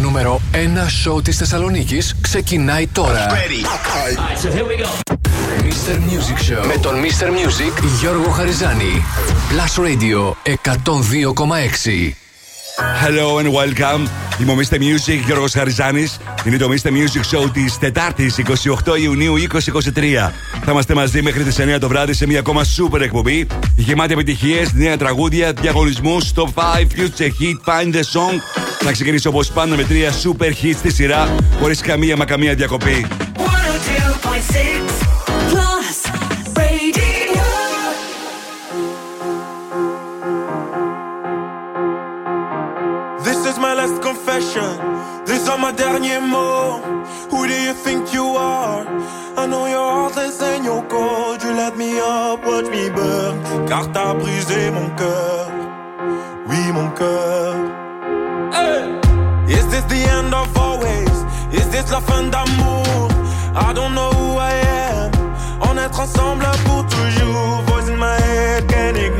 νούμερο 1 σόου της Θεσσαλονίκης ξεκινάει τώρα. Right, so. Mr. Music Show με τον Mr. Music Γιώργο Χαριζάνη. Plus Radio 102,6. Hello and welcome. Είμαι ο Mr. Music, Γιώργος Χαριζάνης. Είναι το Mr. Music Show της Τετάρτης, 28 Ιουνίου 2023. Θα είμαστε μαζί μέχρι τις 9 το βράδυ σε μια ακόμα super εκπομπή. Γεμάτη επιτυχίες νέα τραγούδια, διαγωνισμούς στο 5, future hit, find the song. Θα ξεκινήσω όπως πάντα με τρία super hits στη σειρά, χωρίς καμία μα καμία διακοπή. dernier mot. Who do you think you are? I know you're heartless and you're cold. You let me up, watch me burn. Car t'as brisé mon cœur. Oui, mon cœur. Is this the end of always? Is this la fin d'amour? I don't know who I am. On est ensemble pour toujours. Voice in my head, can't ignore.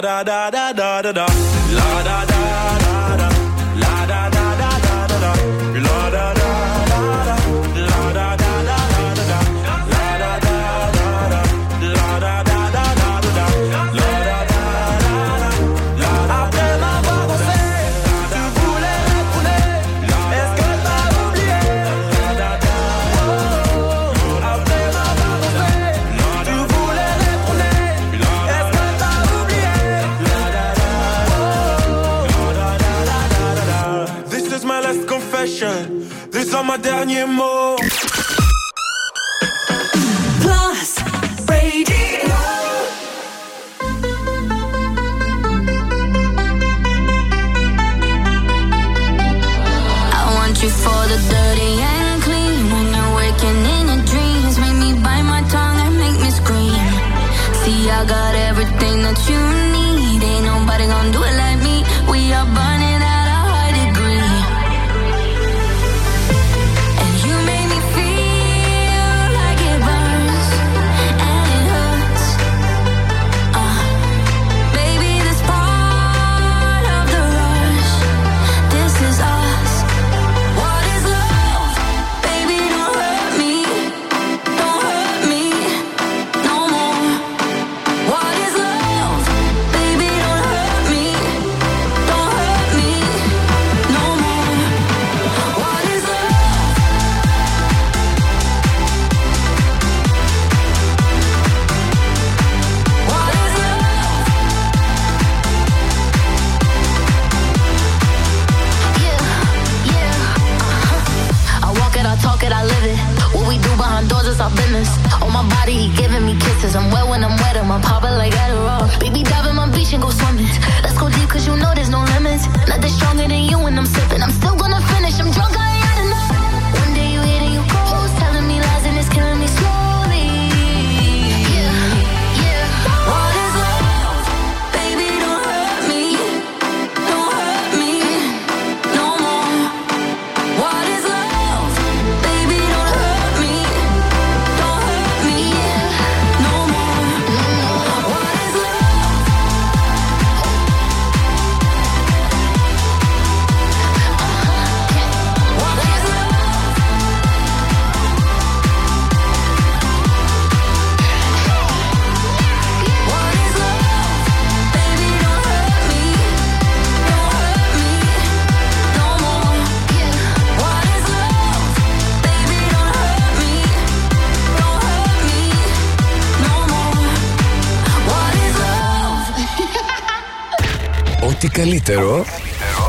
da da da da da da.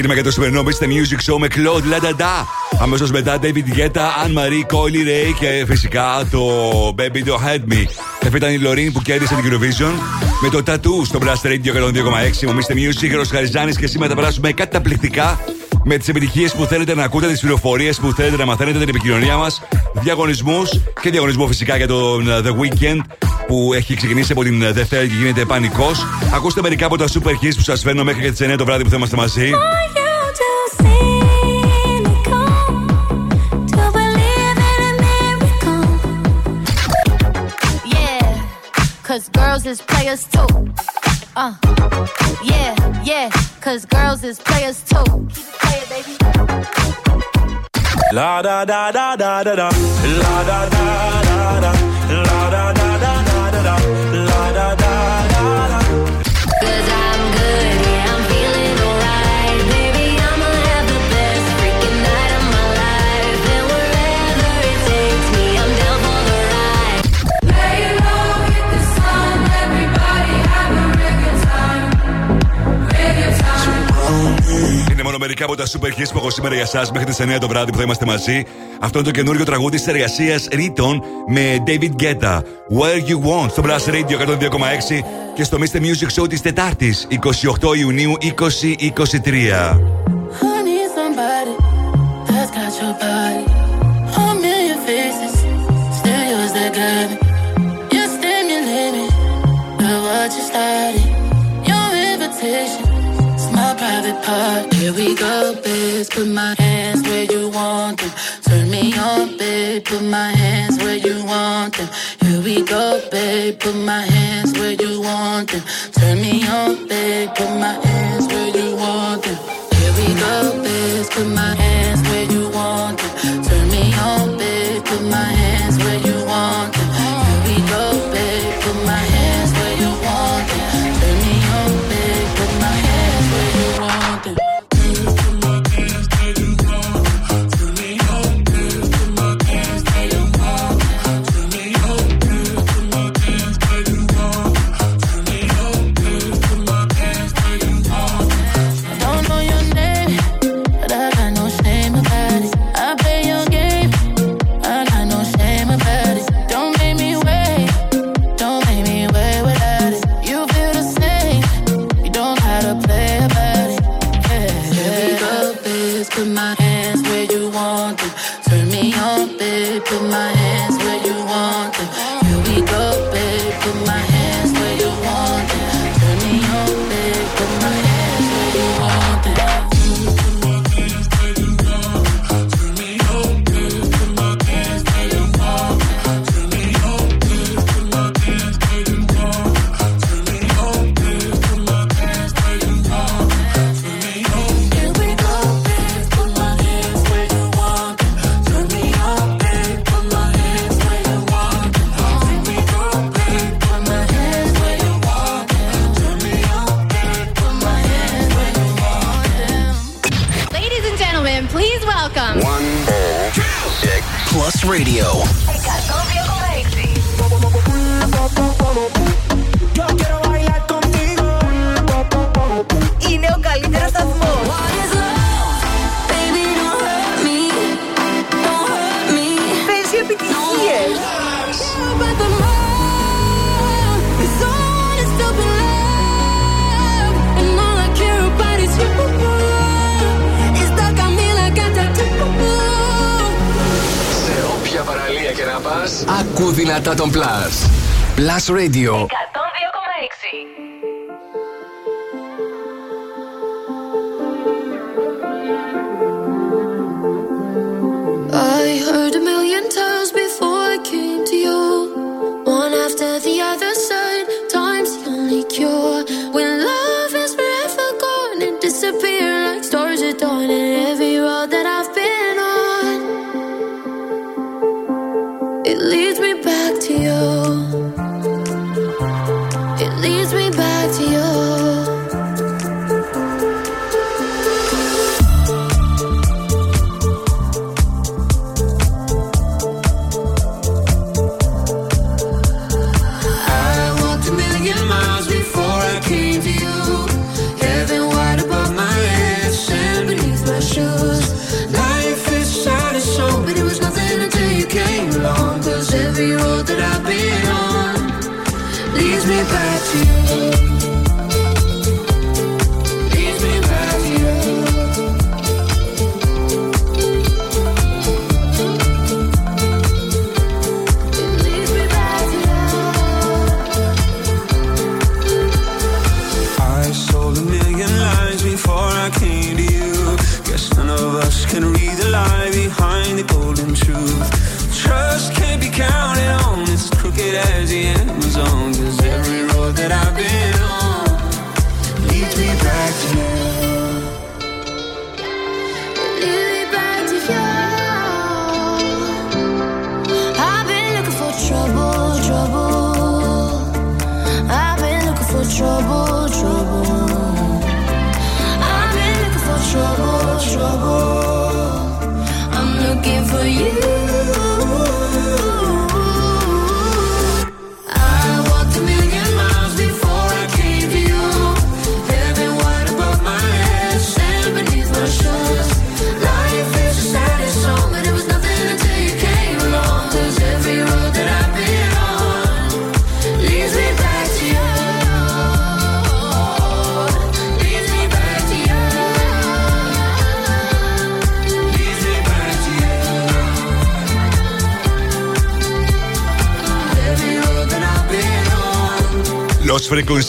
Ξεκίνημα για το σημερινό Mr. Music Show με Claude Ladada. Αμέσως μετά David Guetta, Anne Marie, Coily Ray και φυσικά το Baby Don't Hurt Me. Αυτή ήταν η Λωρίν που κέρδισε την Eurovision με το Tattoo στο Blast Radio 102,6. Ο Mr. Music, ο Χαριζάνης και σήμερα θα περάσουμε καταπληκτικά με τις επιτυχίες που θέλετε να ακούτε, τις πληροφορίες που θέλετε να μαθαίνετε, την επικοινωνία μας, διαγωνισμούς και διαγωνισμό φυσικά για τον uh, The Weekend που έχει ξεκινήσει από την Δευτέρα και γίνεται πανικό. Ακούστε μερικά από τα super hits που σα φέρνω μέχρι και τι 9 το βράδυ που θα είμαστε μαζί. Yeah, cause girls is players too. Uh, yeah, yeah, cause girls is players too. Keep it playing, baby. La da da da da da da. La da da da da. La da da da da μόνο μερικά από τα super hits που έχω σήμερα για εσά μέχρι τις 9 το βράδυ που θα είμαστε μαζί. Αυτό είναι το καινούριο τραγούδι της εργασίας Riton με David Guetta. Where You Want στο Blast Radio 102,6 και στο Mr. Music Show της Τετάρτης 28 Ιουνίου 2023. Private. Here we go, babe. Put my hands where you want them. Turn me on, babe. Put my hands where you want them. Here we go, babe. Put my hands where you want them. Turn me on, babe, put my hands where you want them. Here we go, babe, put my hands where you want them. Turn me on, να πας, ακού δυνατά τον Plus. Plus Radio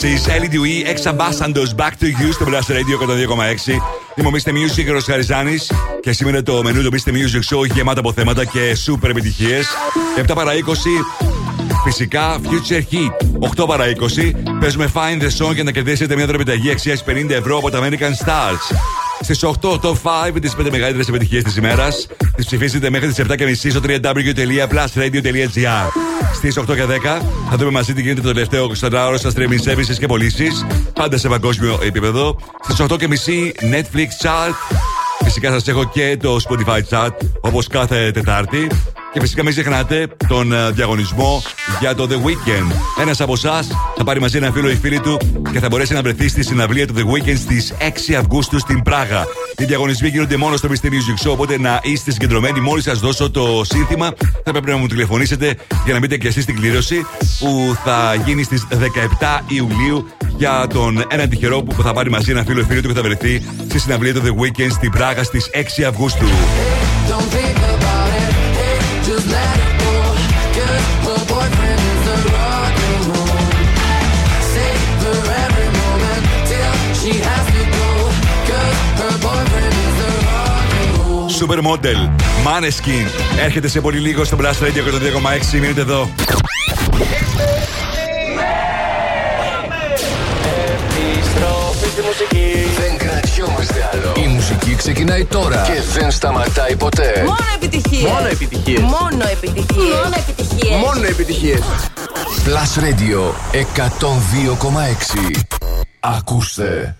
Lost Frequencies, LDUE, Ex Ambassadors, Back to You στο Blast Radio 102,6. Είμαι ο Mr. Music και ο Χαριζάνης και σήμερα το μενού του Mr. Music Show γεμάτο από θέματα και super επιτυχίες. 7 παρα 20 Φυσικά Future Heat 8 παρα 20. Παίζουμε Find the Song για να κερδίσετε μια δωρεπιταγή αξίας 50 ευρώ από τα American Stars. Στις 8 top 5 τις 5 μεγαλύτερες επιτυχίες της ημέρας. Τις ψηφίσετε μέχρι τις 7.30 στο www.plusradio.gr. Στις 8 και 10 θα δούμε μαζί τι γίνεται το τελευταίο 24 ώρα στα streaming services και πωλήσεις. Πάντα σε παγκόσμιο επίπεδο. Στις 8.30 Netflix chart. Φυσικά σας έχω και το Spotify chart όπως κάθε Τετάρτη. Και φυσικά μην ξεχνάτε τον ε, διαγωνισμό για το The Weekend. Ένας από εσάς θα πάρει μαζί ένα φίλο ή φίλη του και θα μπορέσει να βρεθεί στη συναυλία του The Weekend στις 6 Αυγούστου στην Πράγα. Οι διαγωνισμοί γίνονται μόνο στο Mr. Music Show, οπότε να είστε συγκεντρωμένοι. Μόλις σας δώσω το σύνθημα, θα πρέπει να μου τηλεφωνήσετε για να μπείτε και εσείς στην κλήρωση που θα γίνει στις 17 Ιουλίου για τον έναν τυχερό που θα πάρει μαζί ένα φίλο ή φίλη του και θα βρεθεί στη συναυλία του The Weekend στην Πράγα στις 6 Αυγούστου. Supermodel, Maneskin. Έρχεται σε πολύ λίγο στο Blast Radio 102,6. Μείνετε εδώ. Επιστροφή στη μουσική. Δεν κρατιόμαστε άλλο. Η μουσική ξεκινάει τώρα και δεν σταματάει ποτέ. Μόνο επιτυχίες. Μόνο επιτυχίες. Μόνο επιτυχίες. Μόνο επιτυχίες. Μόνο επιτυχίες. Plus Radio 102,6. Ακούστε.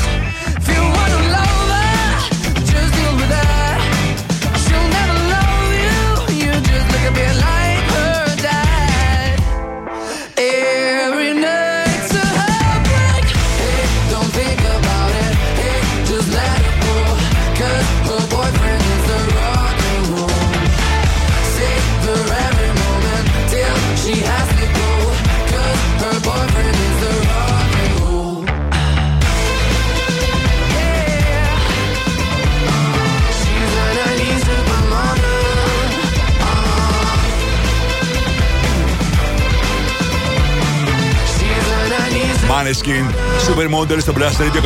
90s Maneskin, Supermodel στο Blast Radio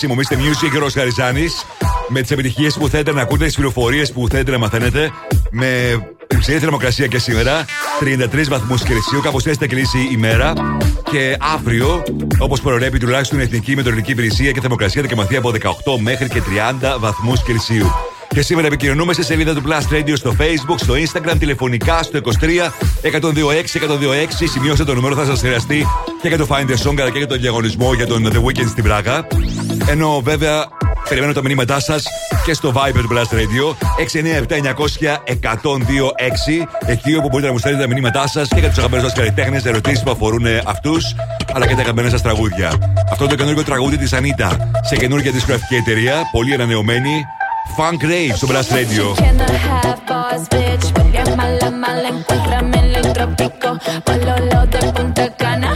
102,6. Μου Mr. Music και ο Χαριζάνης. Με τις επιτυχίες που θέλετε να ακούτε, τις πληροφορίες που θέλετε να μαθαίνετε. Με υψηλή θερμοκρασία και σήμερα. 33 βαθμούς Κελσίου, κάπως έτσι θα κυλήσει η μέρα. Και αύριο, όπως προβλέπει τουλάχιστον η Εθνική Μετεωρολογική Υπηρεσία και θερμοκρασία, θα κυμαθεί από 18 μέχρι και 30 βαθμούς Κελσίου. Και σήμερα επικοινωνούμε σε σελίδα του Plus Radio στο Facebook, στο Instagram, τηλεφωνικά στο 23 126 126. Σημειώστε το νούμερο, θα σας χρειαστεί και για το Find the Song αλλά και για τον διαγωνισμό για τον The Weekend στην Πράγα. Ενώ βέβαια περιμένω τα μηνύματά σας και στο Viber του Blast Radio 697 900 1026. Εκεί όπου μπορείτε να μου στέλνετε τα μηνύματά σας και για τους αγαπημένους σας καλλιτέχνες, ερωτήσεις που αφορούν αυτούς, αλλά και τα αγαπημένα σας τραγούδια. Αυτό είναι το καινούργιο τραγούδι της Ανίτα σε καινούργια δισκογραφική εταιρεία, πολύ ανανεωμένη. Funk Rave στο Blast Radio. Cannot have boss, bitch. Porque es mala, mala. Encuéntrame en el trópico. Pololo de Punta Cana.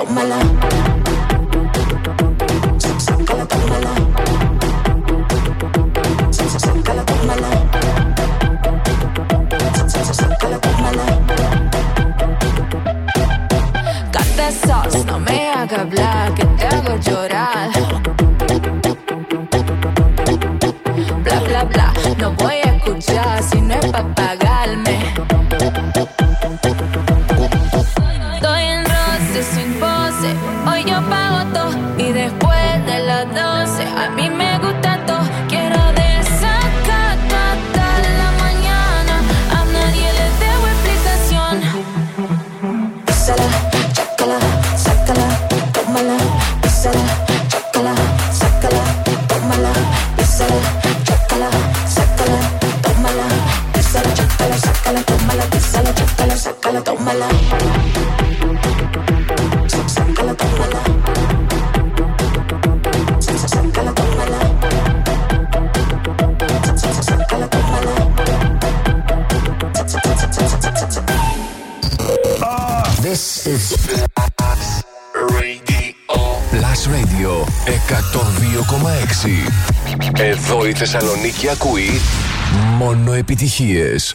tómala. No me haga hablar, que te hago llorar. Bla, bla, bla, no voy a escuchar si no es para pagarme. Εδώ η Θεσσαλονίκη ακούει μόνο επιτυχίες.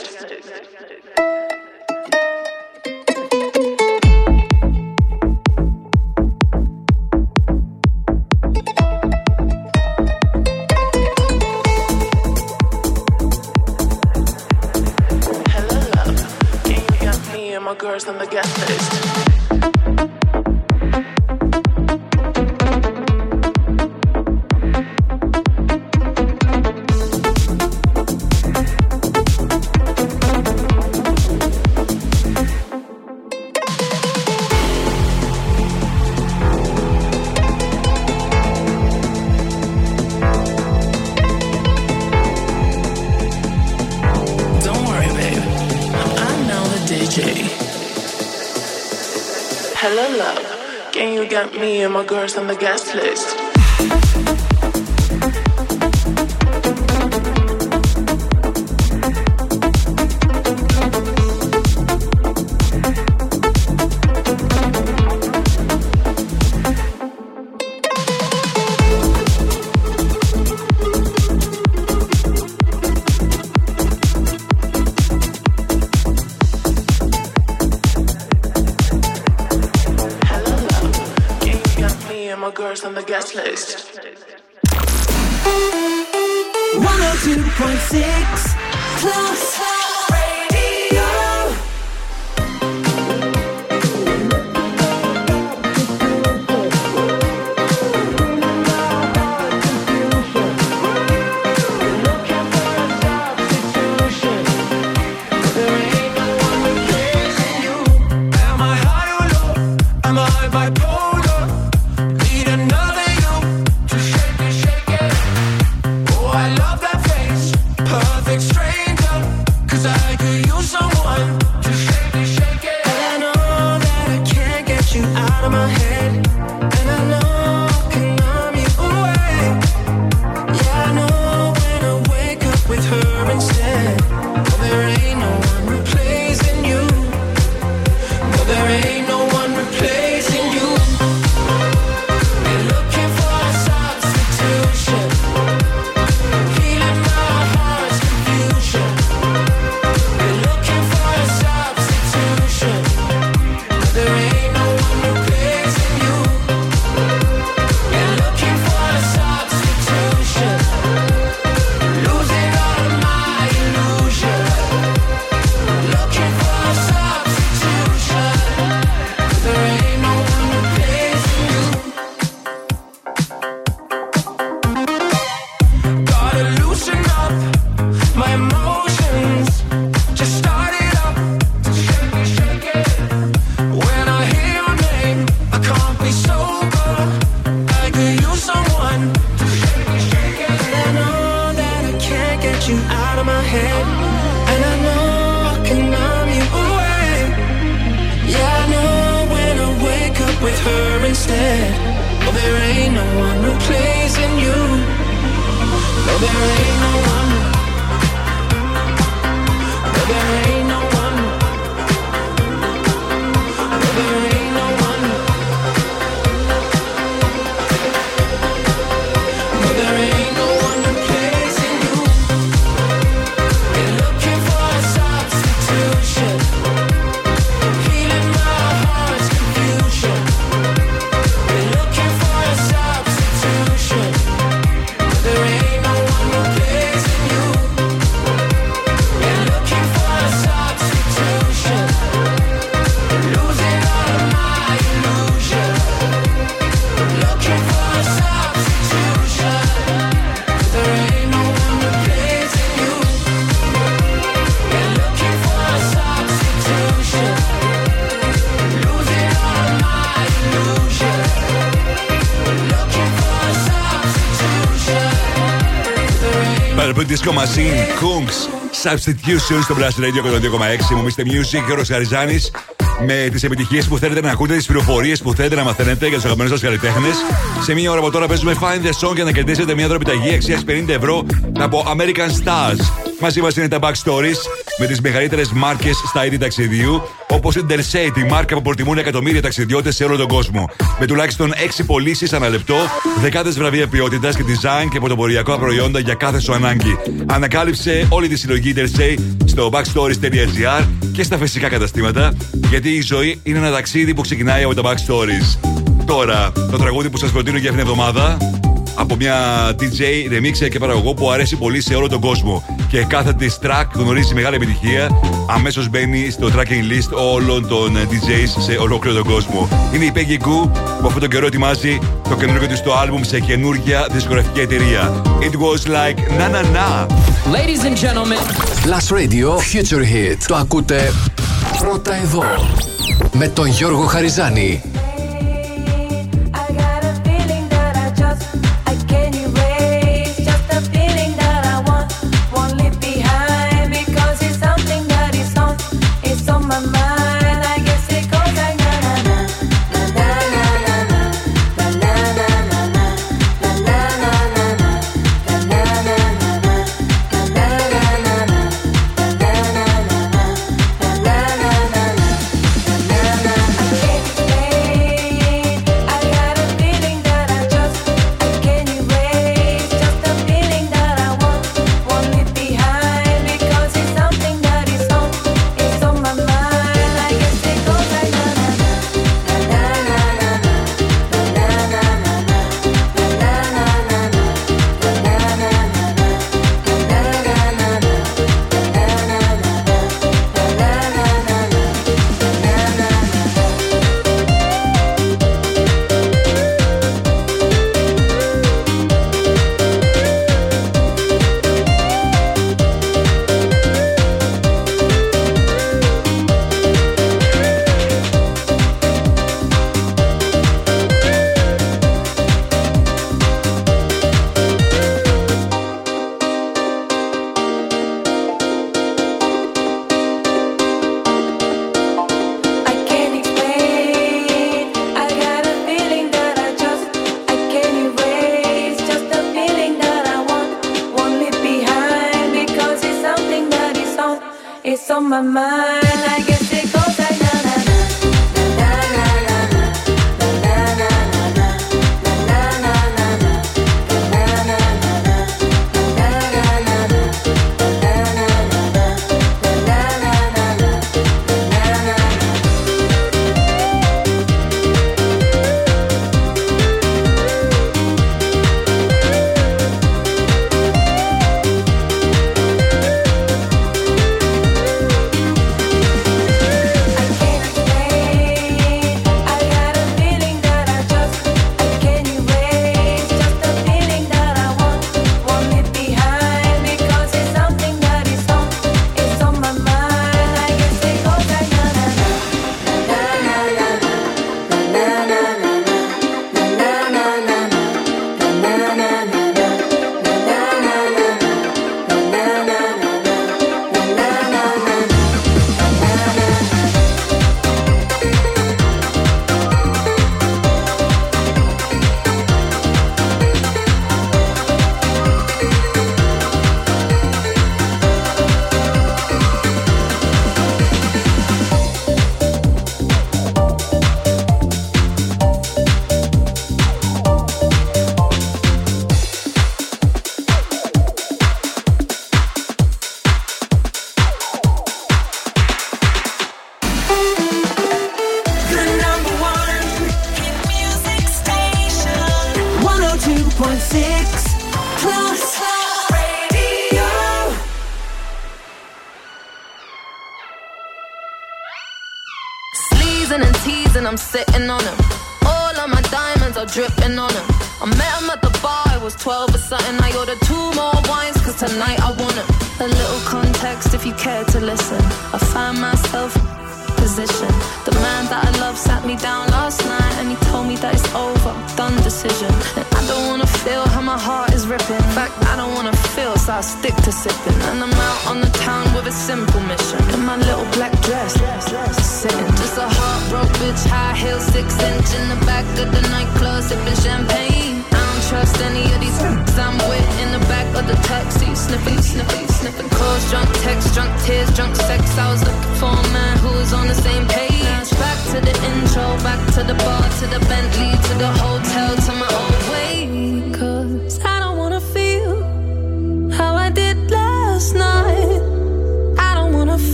girls on the guest list. Disco Machine, Kungs, Substitution στο Blast Radio 102,6. Μου Mr. Music, Γιώργο Χαριζάνη. Με τις επιτυχίες που θέλετε να ακούτε, τις πληροφορίες που θέλετε να μαθαίνετε για τους αγαπημένους σας καλλιτέχνες. Σε μία ώρα από τώρα παίζουμε Find the Song για να κερδίσετε μια δωρεπιταγή αξία 50 ευρώ από American Stars. Μαζί μας είναι τα Backstories με τις μεγαλύτερες μάρκες στα είδη ταξιδιού, όπως η Interstate, η μάρκα που προτιμούν εκατομμύρια ταξιδιώτες σε όλο τον κόσμο. Με τουλάχιστον 6 πωλήσεις ανά λεπτό, δεκάδες βραβεία ποιότητας και design και πρωτοποριακά προϊόντα για κάθε σου ανάγκη. Ανακάλυψε όλη τη συλλογή Interstate στο backstories.gr και στα φυσικά καταστήματα, γιατί η ζωή είναι ένα ταξίδι που ξεκινάει από τα Backstories. Τώρα, το τραγούδι που σας προτείνω για αυτήν την εβδομάδα από μια DJ, remixer και παραγωγό που αρέσει πολύ σε όλο τον κόσμο. Και κάθε της track γνωρίζει μεγάλη επιτυχία. Αμέσως μπαίνει στο tracking list όλων των DJs σε ολόκληρο τον κόσμο. Είναι η Peggy Goo που αυτόν τον καιρό ετοιμάζει το καινούργιο της το album σε καινούργια δισκογραφική εταιρεία. It was like na na na. Ladies and gentlemen. Plus Radio Future Hit. Το ακούτε πρώτα εδώ. Με τον Γιώργο Χαριζάνη.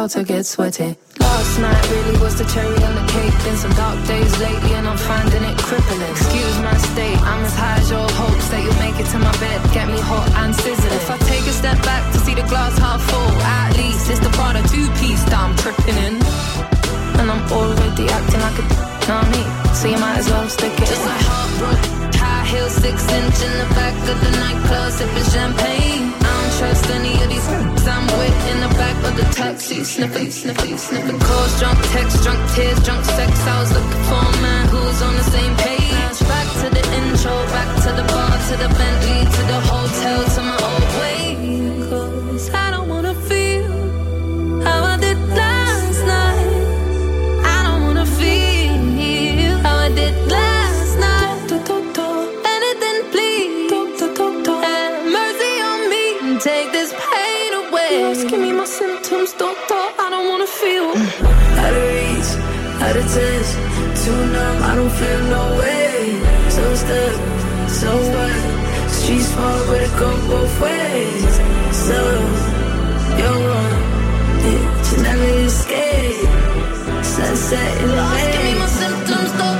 about to get sweaty. sniffy, sniffy. pretends to numb. I don't feel no way. So stuck, so what? Streets fall, but it go both ways. So you're one, bitch, you never escape. Sunset in the way. Give me my symptoms, though.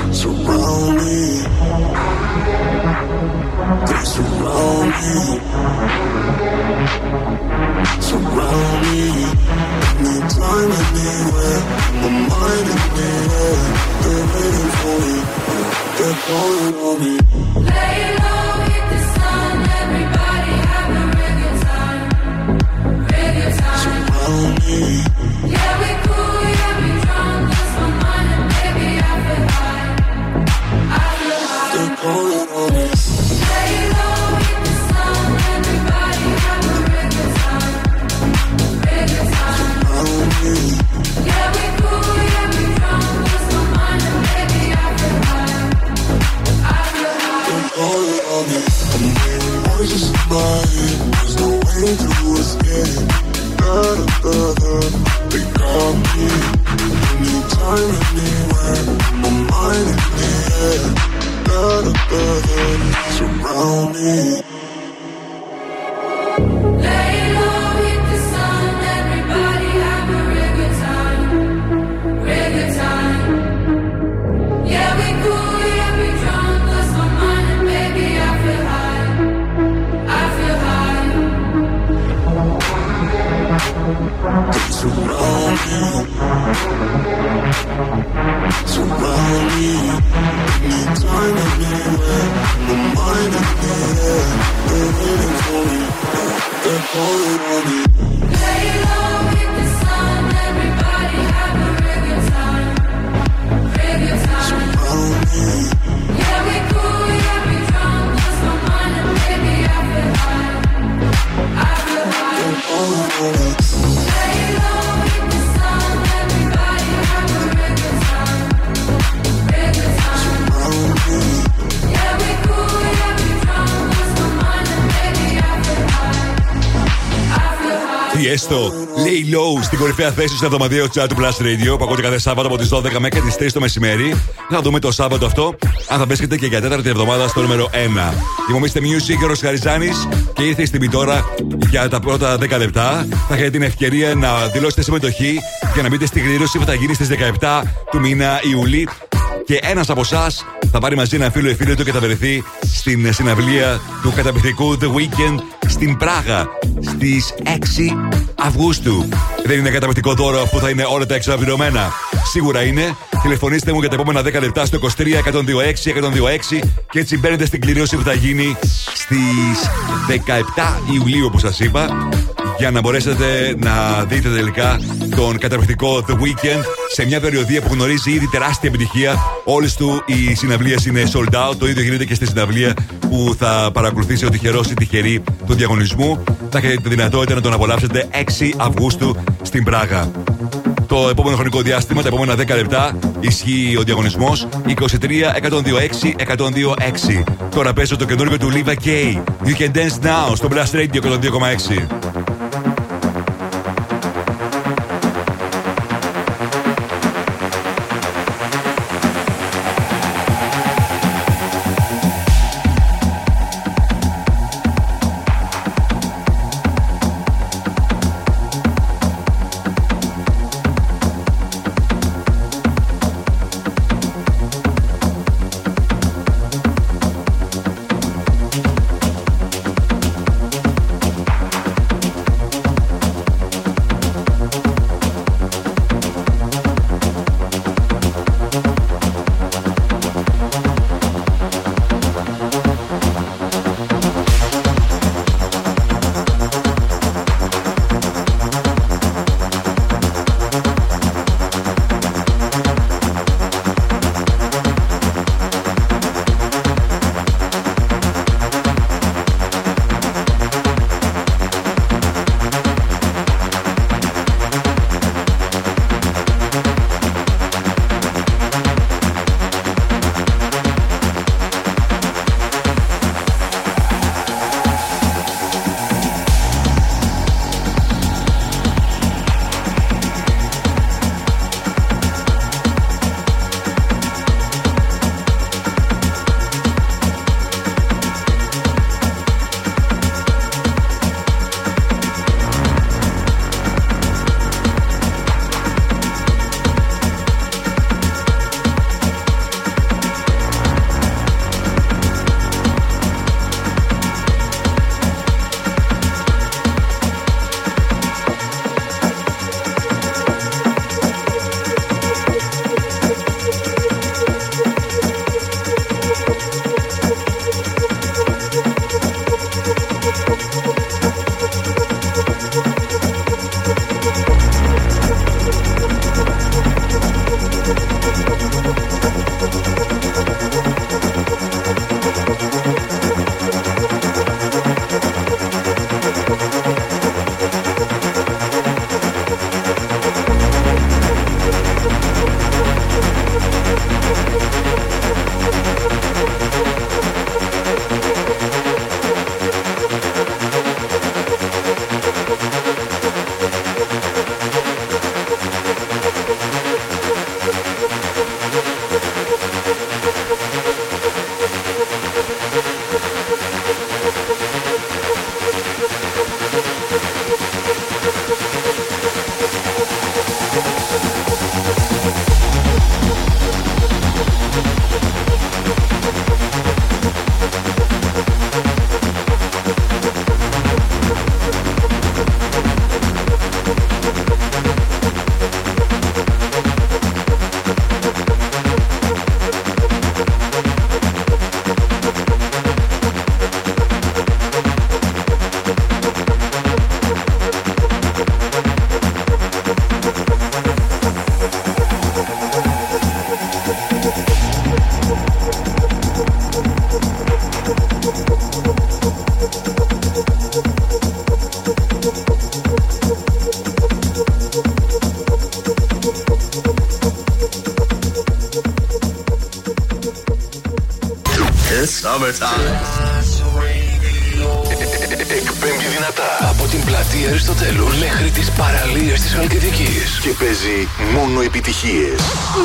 surround me. They surround me. Surround me. Anytime, anywhere. My mind is anywhere. They're waiting for me. They're calling on me. Lay low. Κορυφαία θέση στο εβδομαδιαίο chat του Plus Radio που ακούτε κάθε Σάββατο από τις 12 μέχρι τις 3 το μεσημέρι. Θα δούμε το Σάββατο αυτό αν θα βρίσκεται και για τέταρτη εβδομάδα στο νούμερο 1. Υπομείστε Music, ο Χαριζάνης και ήρθε στην τώρα για τα πρώτα 10 λεπτά. Θα έχετε την ευκαιρία να δηλώσετε συμμετοχή για να μπείτε στην κλήρωση που θα γίνει στις 17 του μήνα Ιουλή. Και ένας από εσάς θα πάρει μαζί ένα φίλο ή φίλο του και θα βρεθεί στην συναυλία του καταπληκτικού The Weekend στην Πράγα στις 6 Αυγούστου. Δεν είναι καταπληκτικό δώρο αφού θα είναι όλα τα έξοδα πληρωμένα. Σίγουρα είναι. Τηλεφωνήστε μου για τα επόμενα 10 λεπτά στο 23 126 126 και έτσι μπαίνετε στην κληρίωση που θα γίνει στις 17 Ιουλίου, όπως σας είπα για να μπορέσετε να δείτε τελικά τον καταπληκτικό The Weekend σε μια περιοδία που γνωρίζει ήδη τεράστια επιτυχία. Όλες του οι συναυλίες είναι sold out. Το ίδιο γίνεται και στη συναυλία που θα παρακολουθήσει ο τυχερό ή τυχερή του διαγωνισμού. Θα έχετε τη δυνατότητα να τον απολαύσετε 6 Αυγούστου στην Πράγα. Το επόμενο χρονικό διάστημα, τα επόμενα 10 λεπτά, ισχύει ο διαγωνισμός 23 126 126. Τώρα παίζω το καινούργιο του Liva K. You can dance now στο Blast Radio 102,6.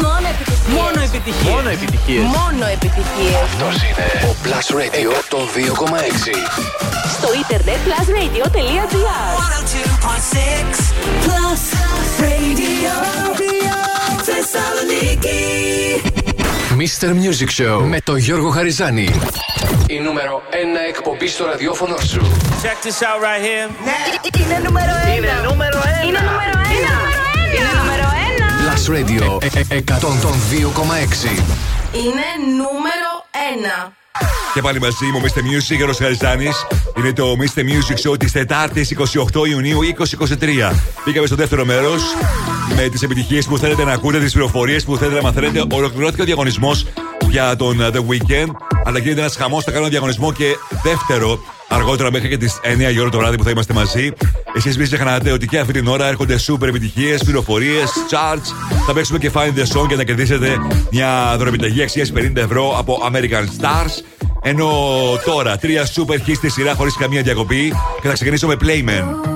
Μόνο επιτυχίες. Μόνο επιτυχίες. Μόνο επιτυχίες. Μόνο επιτυχίες. Αυτός είναι ο Plus Radio 102,6. Στο ίντερνετ plusradio.gr Plus Radio Θεσσαλονίκη Mr. Music Show με τον Γιώργο Χαριζάνη. Η νούμερο 1 εκπομπή στο ραδιόφωνο σου. Check this out right here. Είναι νούμερο ένα. Είναι νούμερο ένα. Είναι νούμερο ένα. Είναι νούμερο ένα. Plus Radio ε- ε- 102,6. Είναι νούμερο ένα. Και πάλι μαζί μου, Mr. Music, Γιώργος Χαριζάνης. Είναι το Mr. Music Show της Τετάρτης 28 Ιουνίου 2023. Μπήκαμε στο δεύτερο μέρος με τις επιτυχίες που θέλετε να ακούτε, τις πληροφορίες που θέλετε να μαθαίνετε. Ολοκληρώθηκε ο διαγωνισμός για τον uh, The Weekend. Αλλά γίνεται ένας χαμός, θα κάνω διαγωνισμό και δεύτερο αργότερα μέχρι και τις 9 η ώρα το βράδυ που θα είμαστε μαζί. Εσείς μην ξεχνάτε ότι και αυτή την ώρα έρχονται super επιτυχίες, πληροφορίες, charts. Θα παίξουμε και Find the Song για να κερδίσετε μια δωρεπιταγή αξίας 50 ευρώ από American Stars. Ενώ τώρα τρία super hits στη σειρά χωρίς καμία διακοπή και θα ξεκινήσω με Playman.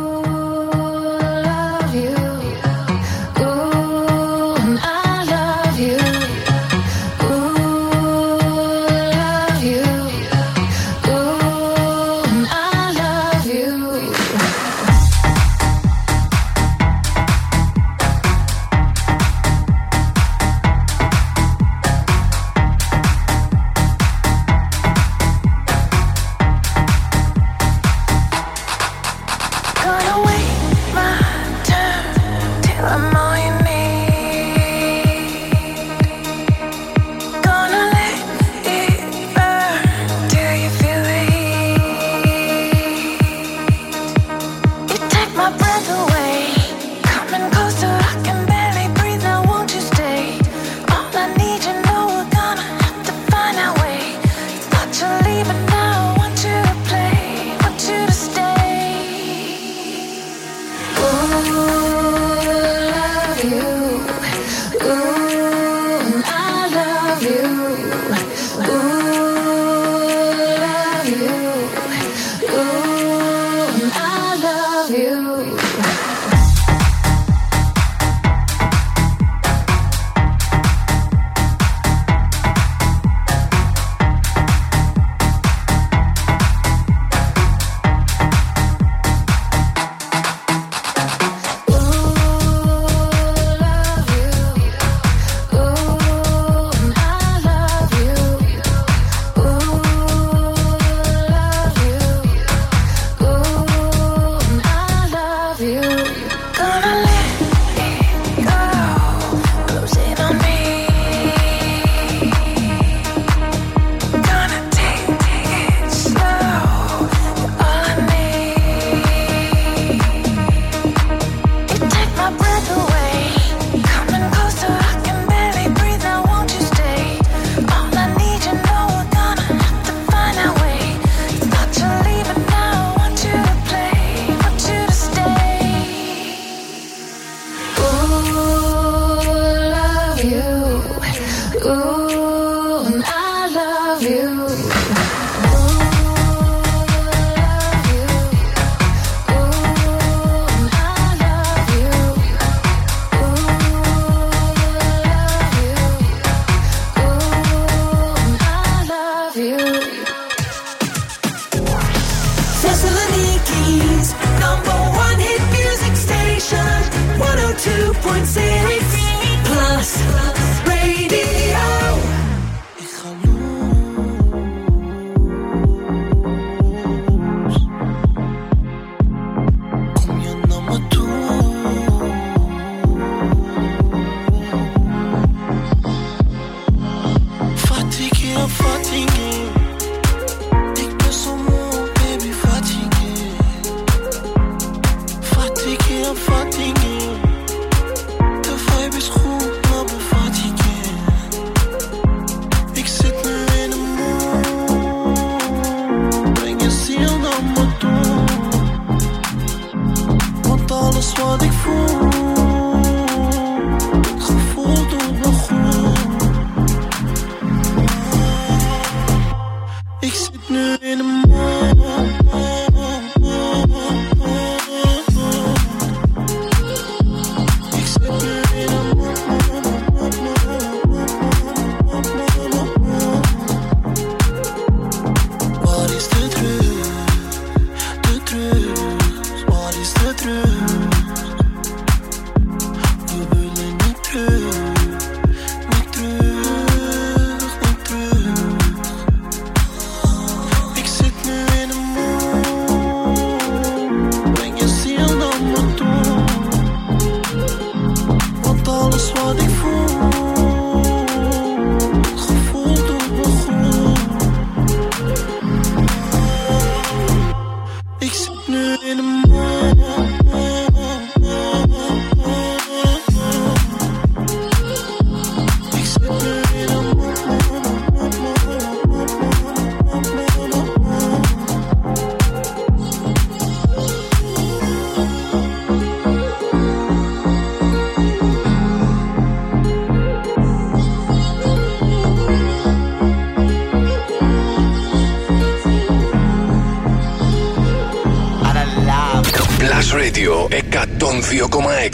Η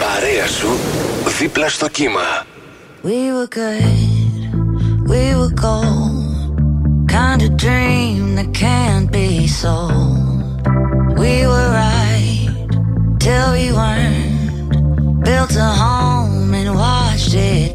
παρέα σου δίπλα στο κύμα. We were good, we were gold. Kind of dream that can't be sold. We were right till we weren't. Built a home and watched it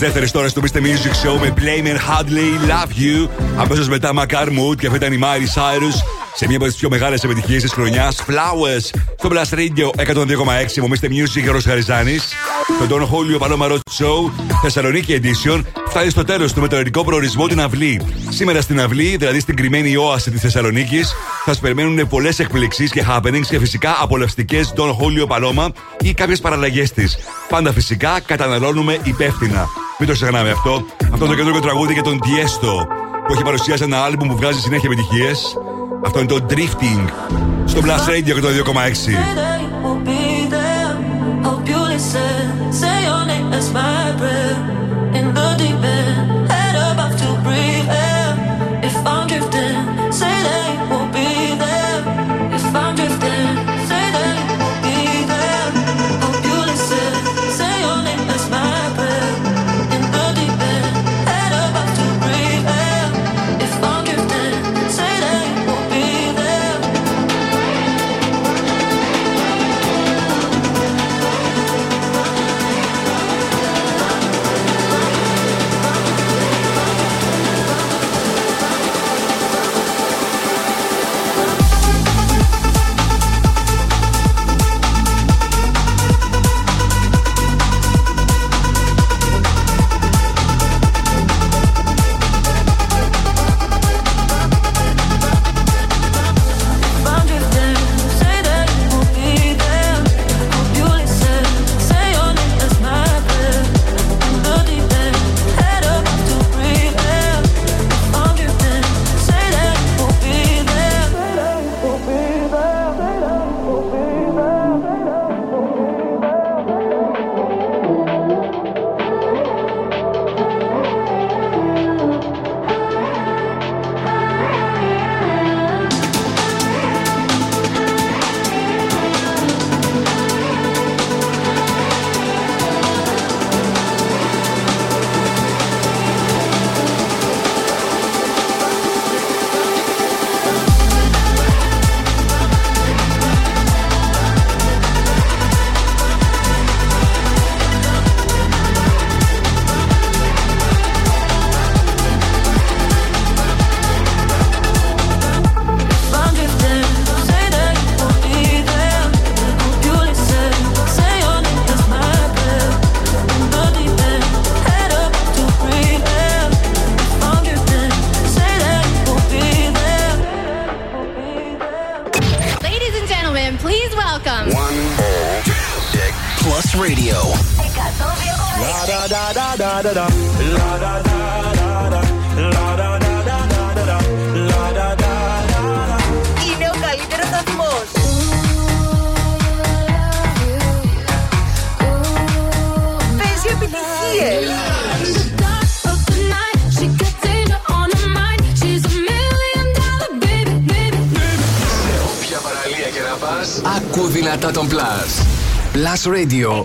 Δεύτερες τώρα του Mr. Music Show με Playman Hadley, Hardly Love You. Αμέσως μετά Μακάρ Mood και αυτή ήταν η Miley Cyrus σε μια από τις πιο μεγάλες επιτυχίες της χρονιάς. Flowers στο Blast Radio 102,6 μου Mr. Music ο Χαριζάνης. Το Don Julio Paloma Road Show Θεσσαλονίκη Edition φτάνει στο τέλος του με το προορισμό την Αυλή. Σήμερα στην Αυλή, δηλαδή στην κρυμμένη όαση της Θεσσαλονίκης, θα σας περιμένουν πολλές εκπληξίε και happenings και φυσικά απολαυστικές Don Julio Paloma ή κάποιες παραλλαγές της. Πάντα φυσικά καταναλώνουμε υπεύθυνα. Μην το ξεχνάμε αυτό. Αυτό είναι το καινούργιο τραγούδι για τον Τιέστο που έχει παρουσιάσει ένα άλμπουμ που βγάζει συνέχεια επιτυχίες. Αυτό είναι το Drifting στο Blast Radio και το 2,6. Radio.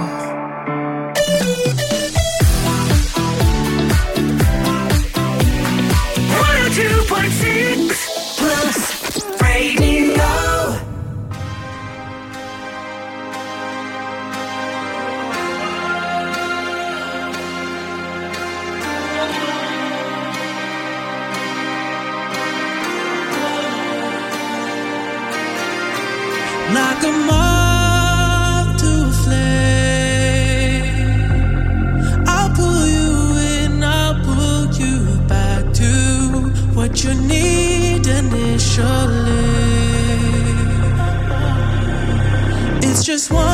just one.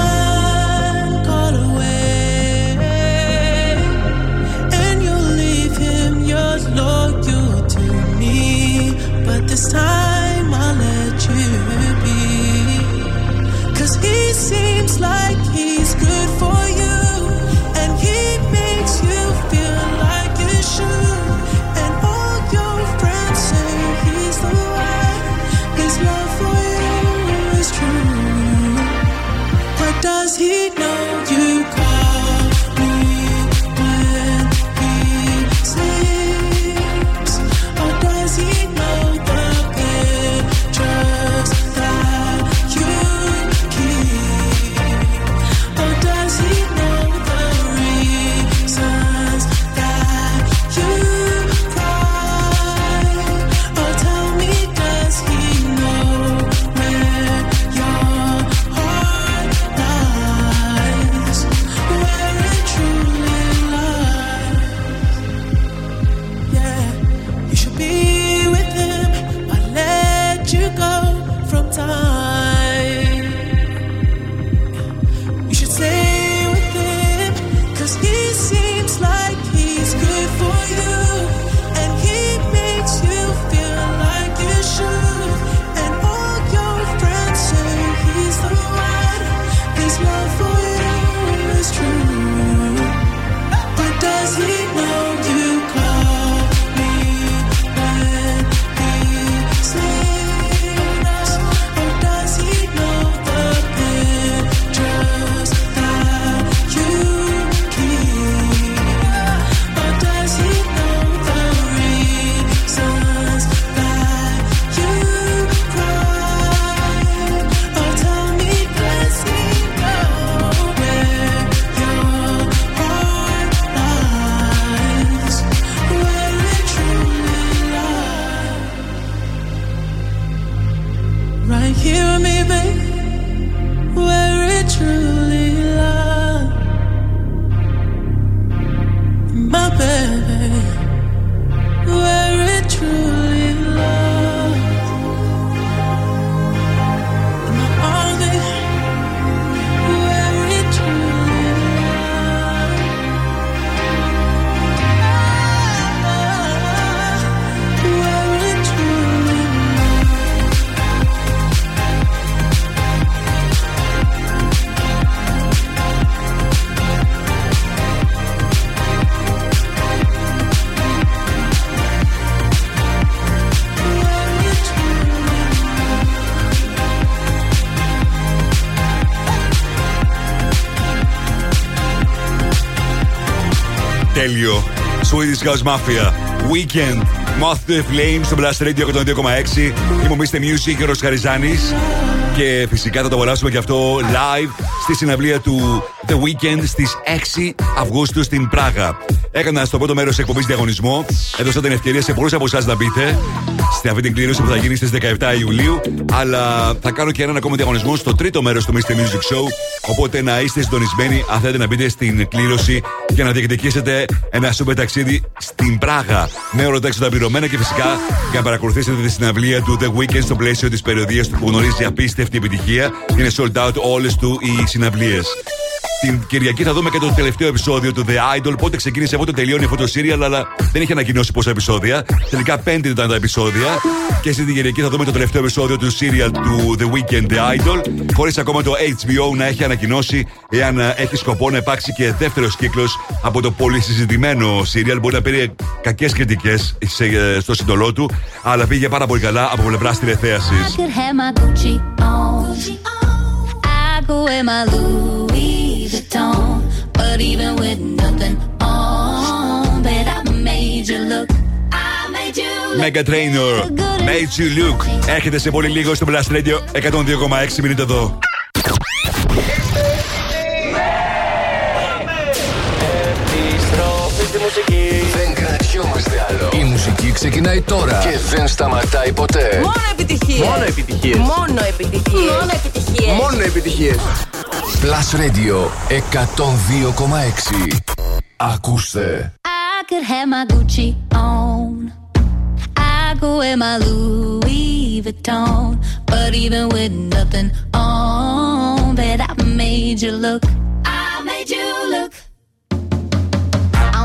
House Mafia. Weekend. Moth the Flame στο Blast Radio 102,6. Είμαι ο Mr. Music και ο Ροσχαριζάνη. Και φυσικά θα το αγοράσουμε και αυτό live στη συναυλία του The Weekend στις 6 Αυγούστου στην Πράγα. Έκανα στο πρώτο μέρος εκπομπής διαγωνισμό. Έδωσα την ευκαιρία σε πολλούς από εσάς να μπείτε σε αυτή την κλήρωση που θα γίνει στις 17 Ιουλίου. Αλλά θα κάνω και έναν ακόμα διαγωνισμό στο τρίτο μέρος του Mr. Music Show. Οπότε να είστε συντονισμένοι αν θέλετε να μπείτε στην κλήρωση και να διεκδικήσετε ένα σούπερ ταξίδι στην Πράγα. Με όλα τα έξοδα πληρωμένα και φυσικά για να παρακολουθήσετε τη συναυλία του The Weekend στο πλαίσιο της περιοδίας του που γνωρίζει απίστευτη επιτυχία. Είναι sold out όλες του οι συναυλίες. Την Κυριακή θα δούμε και το τελευταίο επεισόδιο του The Idol. Πότε ξεκίνησε, πότε τελειώνει αυτό το serial, αλλά δεν είχε ανακοινώσει πόσα επεισόδια. Τελικά πέντε ήταν τα επεισόδια. Και στην Κυριακή θα δούμε το τελευταίο επεισόδιο του serial του The Weekend The Idol. Χωρίς ακόμα το HBO να έχει ανακοινώσει εάν ε, έχει σκοπό να υπάρξει και δεύτερος κύκλος από το πολύ συζητημένο Sirial, μπορεί να πήρε κακές κριτικές ε, στο σύντολό του, αλλά πήγε πάρα πολύ καλά από πλευρά τηλεθέασης. Mega Trainer, made you look. Έχετε σε πολύ λίγο στο Black Studio 102,6 μηνύματα εδώ. Ξεκινάει τώρα και δεν σταματάει ποτέ. Μόνο επιτυχίες. Μόνο επιτυχίες. Μόνο επιτυχίες. Μόνο επιτυχίες. Μόνο επιτυχίες. Plus Radio 102,6. Ακούστε. I could have my Gucci on. I could wear my Louis Vuitton. But even with nothing on, bet I made you look. I made you look.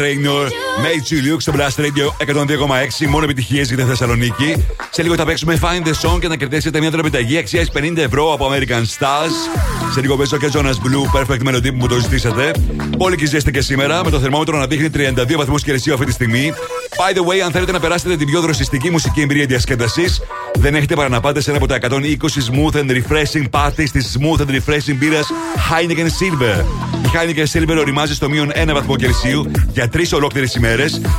Trainor, Made You Look στο Blast Radio 102,6. Μόνο επιτυχίες για τη Θεσσαλονίκη. Σε λίγο θα παίξουμε Find the Song και να κερδίσετε μια δωρεπιταγή αξίας 50 ευρώ από American Stars. Σε λίγο παίζω και Jonas Blue, Perfect Melody που μου το ζητήσατε. Πολύ και ζέστε και σήμερα με το θερμόμετρο να δείχνει 32 βαθμούς Κελσίου αυτή τη στιγμή. By the way, αν θέλετε να περάσετε την πιο δροσιστική μουσική εμπειρία διασκέδασης, δεν έχετε παρά να πάτε σε ένα από τα 120 smooth and refreshing parties της smooth and refreshing μπύρα Heineken Silver. Η Heineken Silver οριμάζει στο μείον 1 βαθμό Κελσίου για τρεις ολόκληρες ημέρες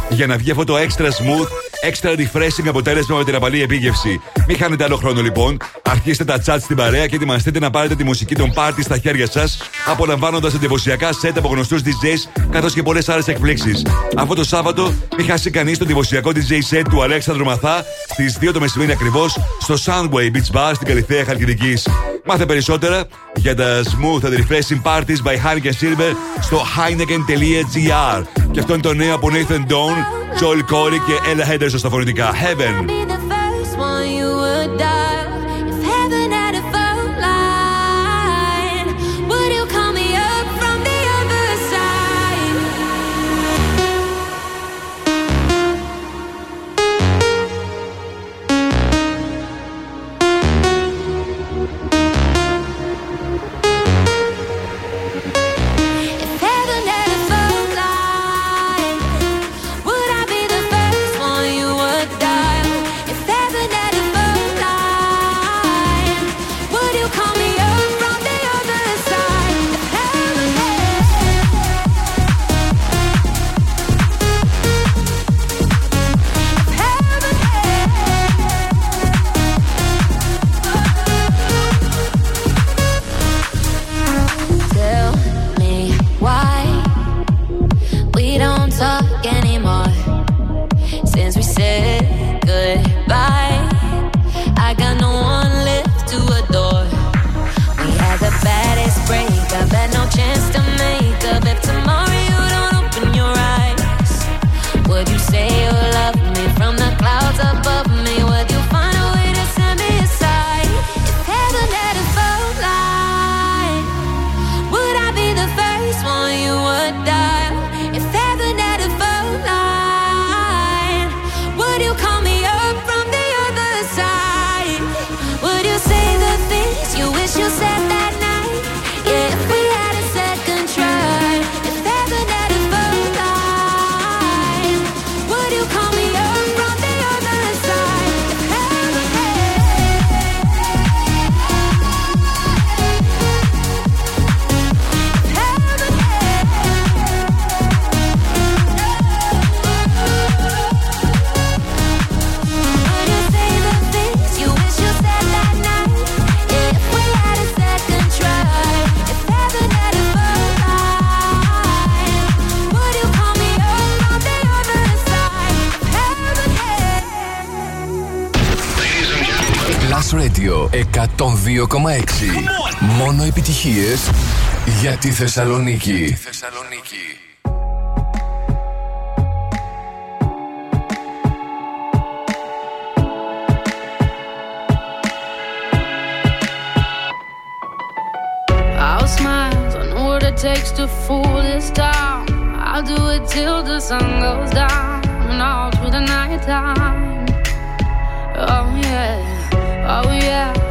για να βγει αυτό το extra smooth, Extra refreshing αποτέλεσμα με την απαλή επίγευση. Μην χάνετε άλλο χρόνο λοιπόν. Αρχίστε τα chat στην παρέα και ετοιμαστείτε να πάρετε τη μουσική των πάρτι στα χέρια σας, απολαμβάνοντας εντυπωσιακά set από γνωστούς DJs καθώς και πολλές άλλες εκπλήξεις. Αυτό το Σάββατο μην χάσει κανείς το εντυπωσιακό DJ set του Αλέξανδρου Μαθά στις 2 το μεσημέρι ακριβώς στο Soundway Beach Bar στην Καλυθέα Χαλκιδικής. Μάθε περισσότερα για τα smooth and refreshing parties by Heineken Silver στο heineken.gr. Και αυτό είναι το νέο από Nathan Doan, Joel Corey και Ella Henderson. αμέσω στα φορητικά. Heaven. Μόνο επιτυχίε για τη Θεσσαλονίκη. Θεσσαλονίκη. takes to fool this town. I'll do it till the sun goes down and all through the night time. Oh yeah, oh yeah.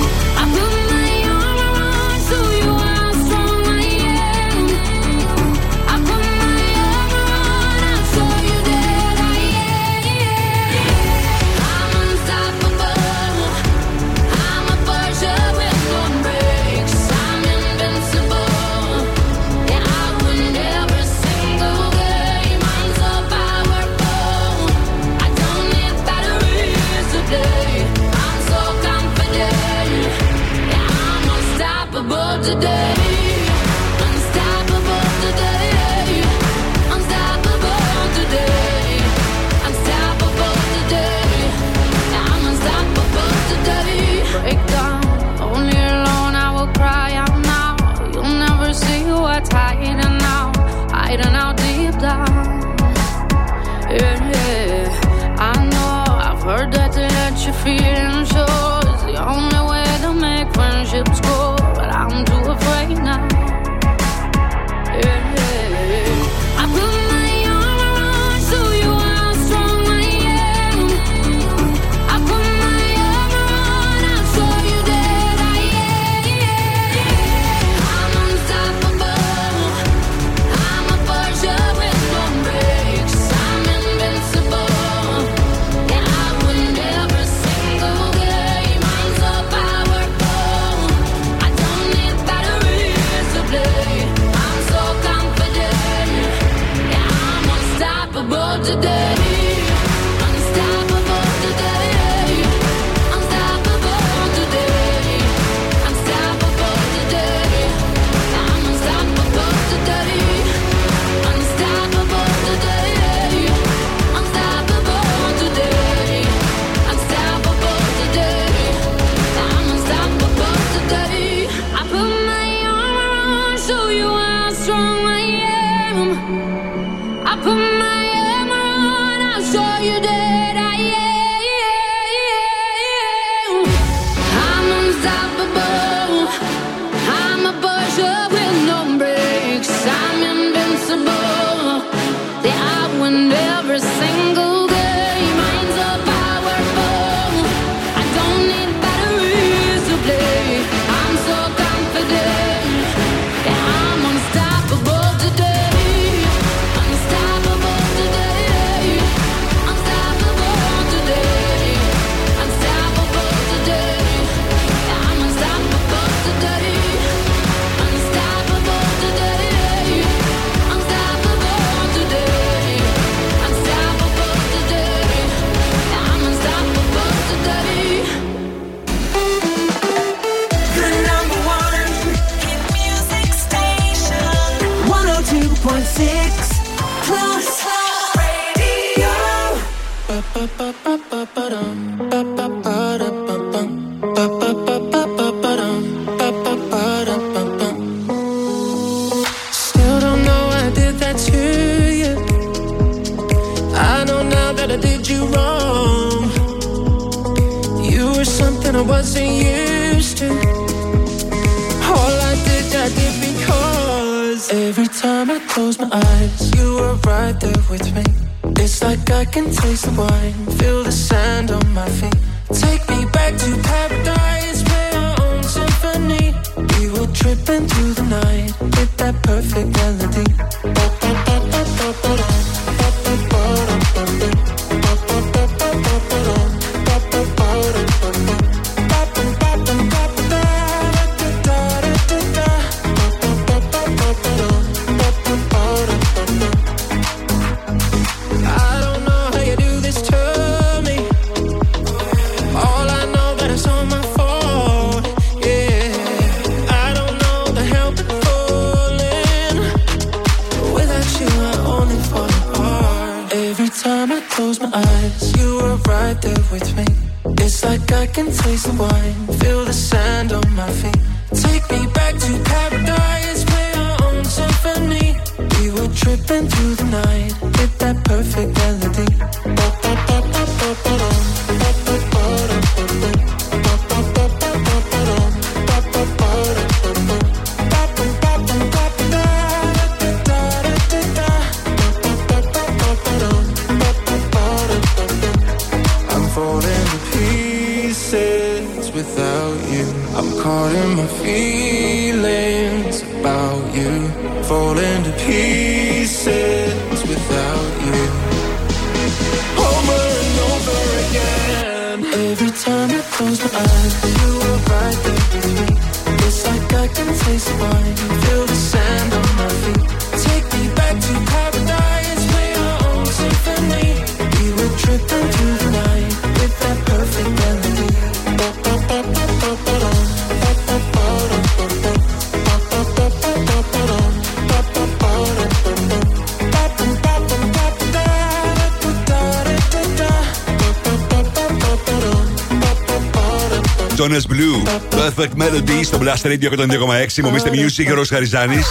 Στο Blast Radio 102,6. Μομίστε Music, Γιώργο Χαριζάνης.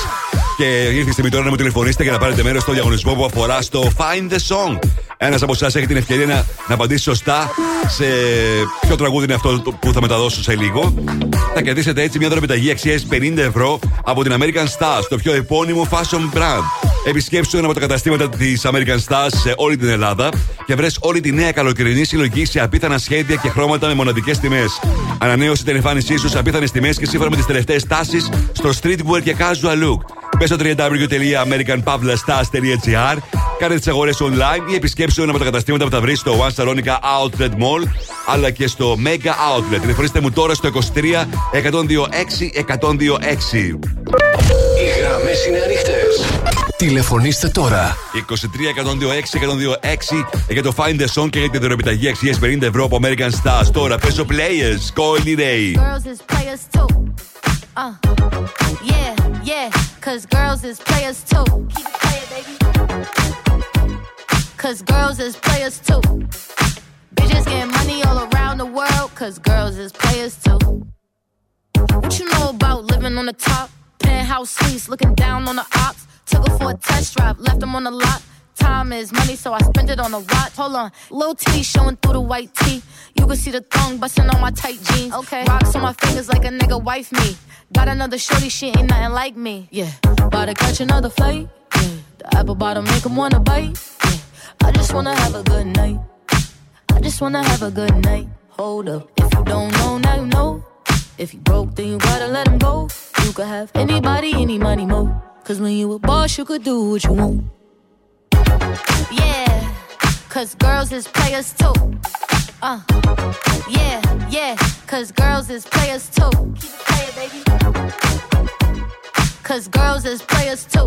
Και ήρθε η στιγμή τώρα να μου τηλεφωνήσετε για να πάρετε μέρος στο διαγωνισμό που αφορά στο Find the Song. Ένας από εσάς έχει την ευκαιρία να, να απαντήσει σωστά σε ποιο τραγούδι είναι αυτό το- που θα μεταδώσω σε λίγο. Θα κερδίσετε έτσι μια δωρεπιταγή αξίας 50 ευρώ από την American Stars, το πιο επώνυμο fashion brand. Επισκέψου ένα από τα καταστήματα της American Stars σε όλη την Ελλάδα και βρες όλη τη νέα καλοκαιρινή συλλογή σε απίθανα σχέδια και χρώματα με μοναδικές τιμές. Ανανέωσε την εμφάνισή σου σε απίθανες τιμές και σύμφωνα με τις τελευταίες τάσεις στο streetwear και casual look. Μπε στο www.americanpavlastars.gr Κάνε τις αγορές online ή επισκέψου ένα από τα καταστήματα που θα βρεις στο One Salonica Outlet Mall αλλά και στο Mega Outlet. Τηλεφωνήστε μου τώρα στο 23 126 126. Οι γραμμές είναι ανοιχτές. Τηλεφωνήστε τώρα. 23 126 126 για το Find the Song και για την δωρεπιταγή αξία 50 ευρώ από American Stars. Τώρα παίζω Players, Coily Ray. Girls is players too. Uh, yeah, yeah, cause girls is players too. Keep it playing, baby. Cause girls is players too. Bitches getting money all around the world, cause girls is players too. What you know about living on the top? penthouse suites, looking down on the ops. Took her for a test drive, left them on the lot. Time is money, so I spend it on a watch. Hold on, little T showing through the white tee. You can see the thong busting on my tight jeans. Okay, rocks on my fingers like a nigga wife me. Got another shorty, she ain't nothing like me. Yeah, about to catch another flight. Yeah, the apple bottom make 'em wanna bite. Yeah, I just wanna have a good night. I just wanna have a good night. Hold up, if you don't know, now you know. If you broke, then you gotta let him go. You could have anybody, any money, mo. Cause when you a boss, you could do what you want. Yeah, cause girls is players too. Uh, yeah, yeah, cause girls is players too. Keep it playing, baby. Cause girls is players too.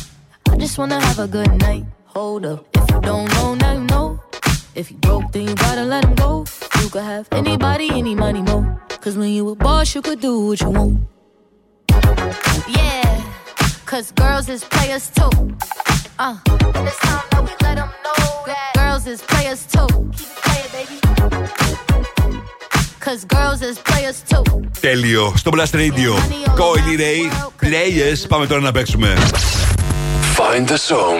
I just wanna have a good night. Hold up, if you don't know, now you know. If you broke, then you gotta let him go. You could have anybody, any money, mo. Cause when you a boss, you could do what you want. Yeah, cause girls is players too. Uh, and it's time that we let 'em know that girls is players too. Keep it playing, baby. Cause girls is players too. Τέλειο. Στο Blast Radio. Coily Ray. Players. Πάμε τώρα να παίξουμε. Find the song.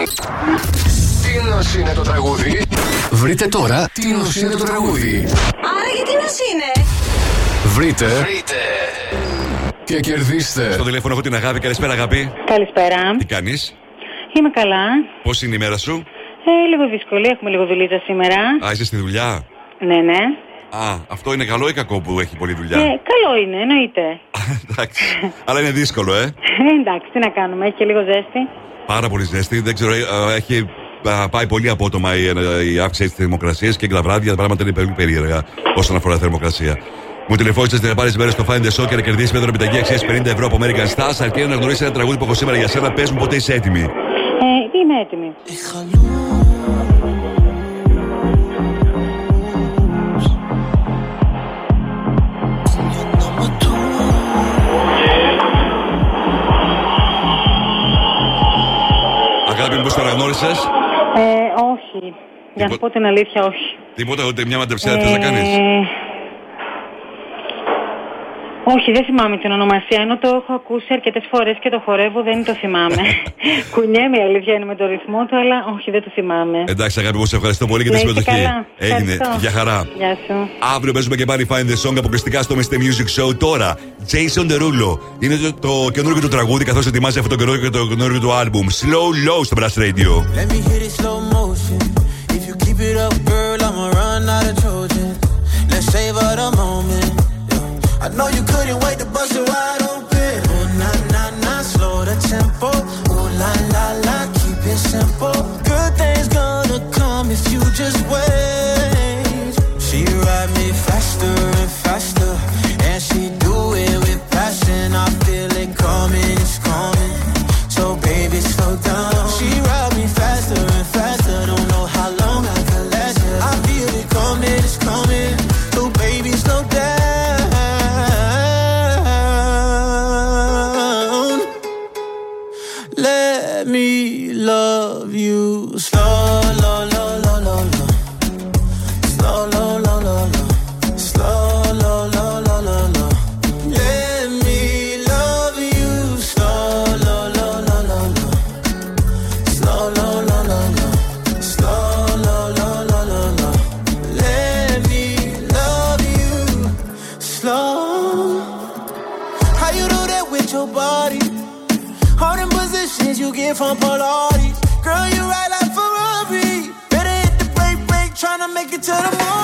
Τι νοσ είναι το τραγούδι. Βρείτε τώρα τι νοσ είναι το τραγούδι. Άρα γιατί να είναι. Βρείτε. Βρείτε. Και κερδίστε. Στο τηλέφωνο έχω την αγάπη. Καλησπέρα, αγάπη. Καλησπέρα. Τι κάνεις, Είμαι καλά. Πώς είναι η μέρα σου; Ε, λίγο δύσκολη. Έχουμε λίγο δουλίτσα σήμερα. Α, είσαι στη δουλειά; Ναι, ναι. Α, αυτό είναι καλό ή κακό που έχει πολλή δουλειά; Ε, καλό είναι, εννοείται. Εντάξει. Αλλά είναι δύσκολο, ε. Ε, εντάξει, τι να κάνουμε. Έχει και λίγο ζέστη. Πάρα πολύ ζέστη. Δεν ξέρω, ε, ε, έχει α, πάει πολύ απότομα η, ε, η αύξηση της θερμοκρασίας και τα βράδια τα πράγματα είναι πολύ περίεργα όσον αφορά τη θερμοκρασία. Μου τηλεφώνησε να πάρει μέρος στο Find the Show και να κερδίσει με δωρεπιταγή αξίας 50 ευρώ από American Stars. Αρκεί να γνωρίσει ένα τραγούδι που έχω σήμερα για σένα. Πες μου πότε είσαι έτοιμη. Ε, είμαι έτοιμη. Αγάπη μου, πώ το αναγνώρισες; Ε, όχι. Για να σου πω την αλήθεια, όχι. Τίποτα, ούτε μια μαντεψία δεν θες να κάνεις; Ε, όχι, δεν θυμάμαι την ονομασία. Ενώ το έχω ακούσει αρκετές φορές και το χορεύω, δεν το θυμάμαι. Κουνιέμαι, η αλήθεια είναι με το ρυθμό του, αλλά όχι, δεν το θυμάμαι. Εντάξει, αγάπη μου, σε ευχαριστώ πολύ για τη Να είστε συμμετοχή. καλά. Έγινε. Ευχαριστώ. Για χαρά. Γεια σου. Αύριο παίζουμε και πάλι Find the Song αποκλειστικά στο Mr. Music Show. Τώρα, Jason Derulo. Είναι το, το καινούργιο του τραγούδι καθώς ετοιμάζει αυτό το καινούργιο, το καινούργιο του album. Slow Low στο Blast Radio. Let me hit it slow motion. I know you couldn't wait to bust it wide open. Oh, nah, nah, nah, slow the tempo. Oh, la, la, la, keep it simple. Good things gonna come if you just wait. from Polaris. trying to make it to the moon.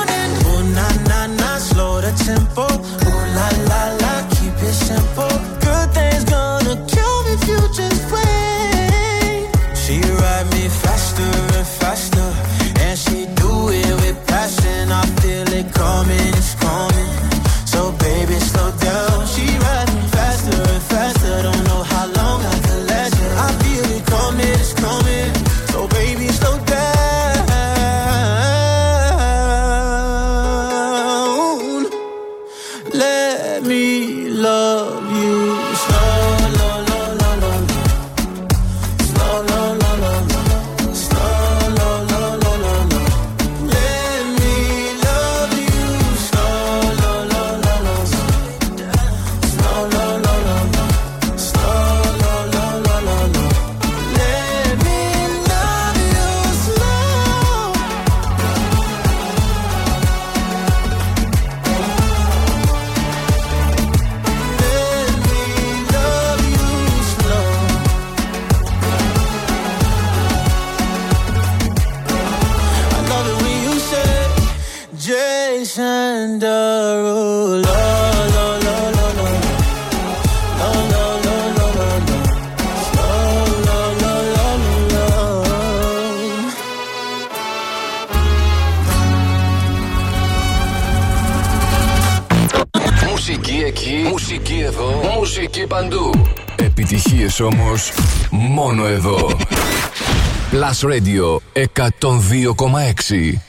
Radio 102,6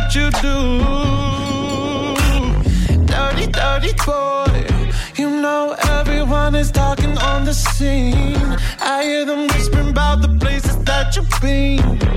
what you do. Dirty, dirty boy. You know everyone is talking on the scene. I hear them whispering about the places that you've been.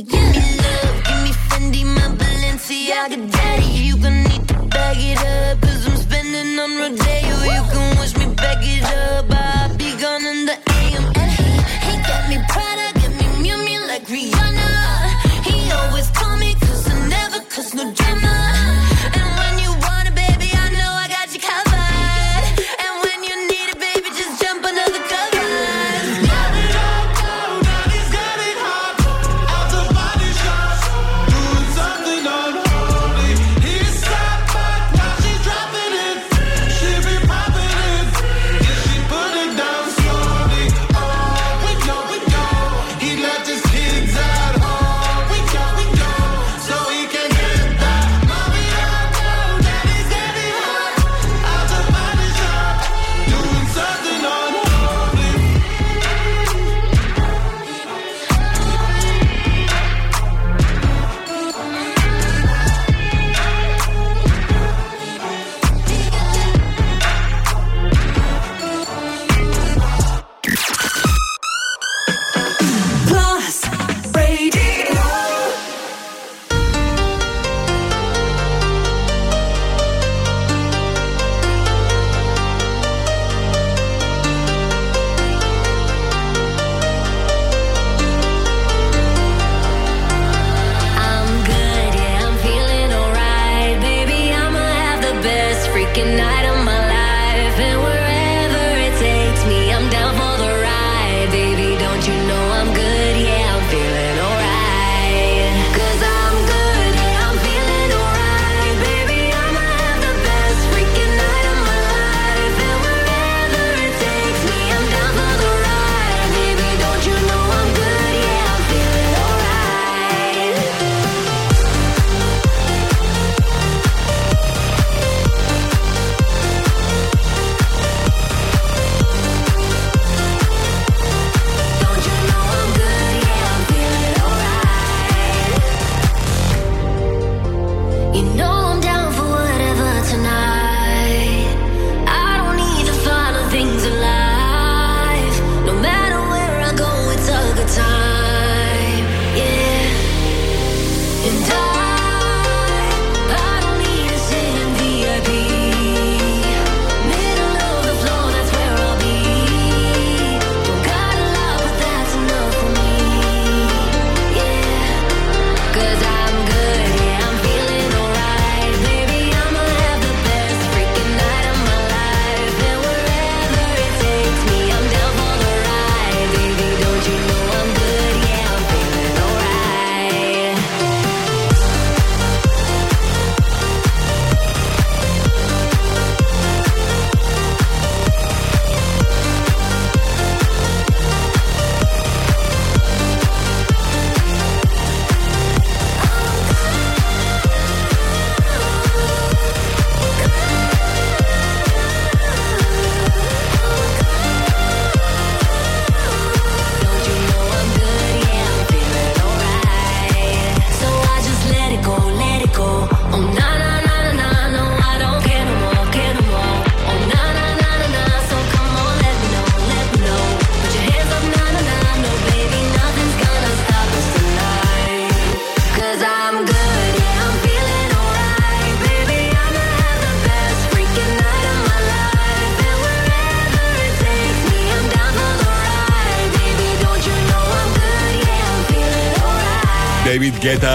Give me love, give me Fendi, my Balenciaga daddy.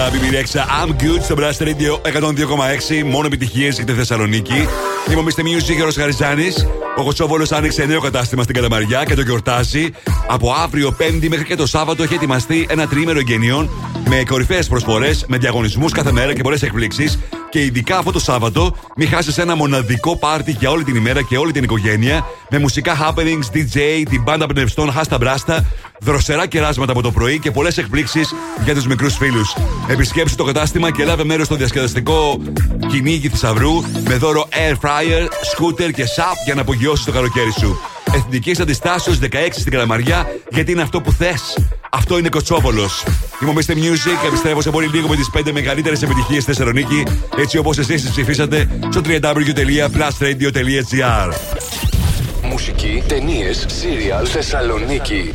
BB6 I'm Good στο Blast Radio 102,6. Μόνο επιτυχίες για τη Θεσσαλονίκη. Είμαστε Music Γιώργος Χαριζάνης. Ο Κοτσόβολος άνοιξε νέο κατάστημα στην Καλαμαριά και το γιορτάζει. Από αύριο 5η μέχρι και το Σάββατο έχει ετοιμαστεί ένα τρίμερο εγγενείων με κορυφαίες προσφορές, με διαγωνισμούς κάθε μέρα και πολλές εκπλήξεις. Και ειδικά αυτό το Σάββατο, μην χάσεις ένα μοναδικό πάρτι για όλη την ημέρα και όλη την οικογένεια με μουσικά happenings, DJ, την πάντα πνευστών Χάστα Μπράστα, δροσερά κεράσματα από το πρωί και πολλές εκπλήξεις για τους μικρούς φίλους. Επισκέψτε το κατάστημα και λάβε μέρος στο διασκεδαστικό κυνήγι θησαυρού με δώρο air fryer, scooter και sap για να απογειώσεις το καλοκαίρι σου. Εθνικής Αντιστάσεως 16 στην Καλαμαριά, γιατί είναι αυτό που θες. Αυτό είναι Κοτσόβολος. Είμαι ο Mr. Music, επιστρέφω σε πολύ λίγο με τις 5 μεγαλύτερες επιτυχίες στη Θεσσαλονίκη, έτσι όπως εσείς τις ψηφίσατε στο www.plusradio.gr. Μουσική, ταινίες, σύριαλ, Θεσσαλονίκη.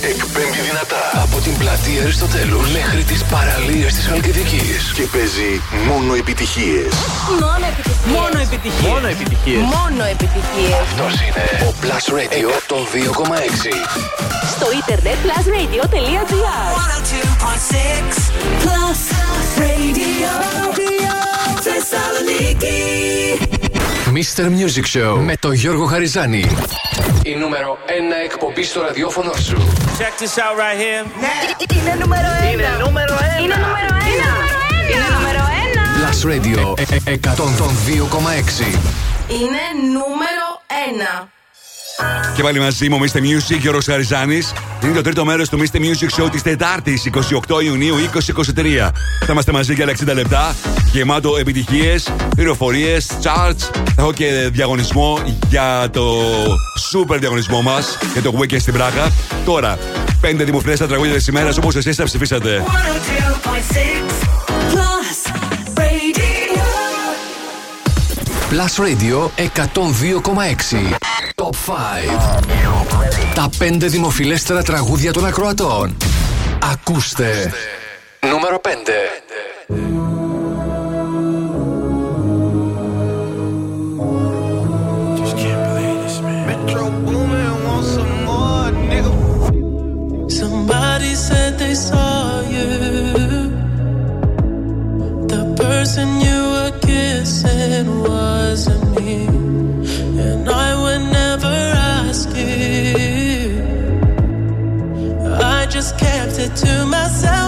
Εκπέμπει δυνατά από την πλατεία Αριστοτέλους μέχρι τις παραλίες της Χαλκιδικής. Και παίζει μόνο επιτυχίες. Μόνο επιτυχίες. Μόνο επιτυχίες. Μόνο επιτυχίες. Μόνο επιτυχίες. Αυτός είναι ο Plus Radio των 2,6. Στο ίντερνετ plusradio.gr Plus Radio. Θεσσαλονίκη. Mr. Music Show με τον Γιώργο Χαριζάνη. Η νούμερο 1 εκπομπή στο ραδιόφωνο σου. Check this out right here. Είναι νούμερο ένα. Είναι νούμερο ένα. Είναι νούμερο ένα. Είναι νούμερο ένα. Plus Radio ε- ε- 102,6. Είναι νούμερο ένα. Και πάλι μαζί μου, ο Mr. Music, Γιώργο Χαριζάνης. Είναι το τρίτο μέρος του Mr. Music Show της Τετάρτης, 28 Ιουνίου 2023. Θα είμαστε μαζί για άλλα 60 λεπτά, γεμάτο επιτυχίες, πληροφορίες, charts. Θα έχω και διαγωνισμό για το super διαγωνισμό μας, για το Weekend στην Πράγα. Τώρα, πέντε δημοφιλέστα τραγούδια της ημέρας όπως εσείς θα ψηφίσατε. 102.6 Plus Radio. Plus Radio 102,6. Top 5. Τα 5 δημοφιλέστερα τραγούδια των ακροατών. Ακούστε. Νούμερο 5. Somebody said they saw you. The person you were kissing wasn't me. And to myself.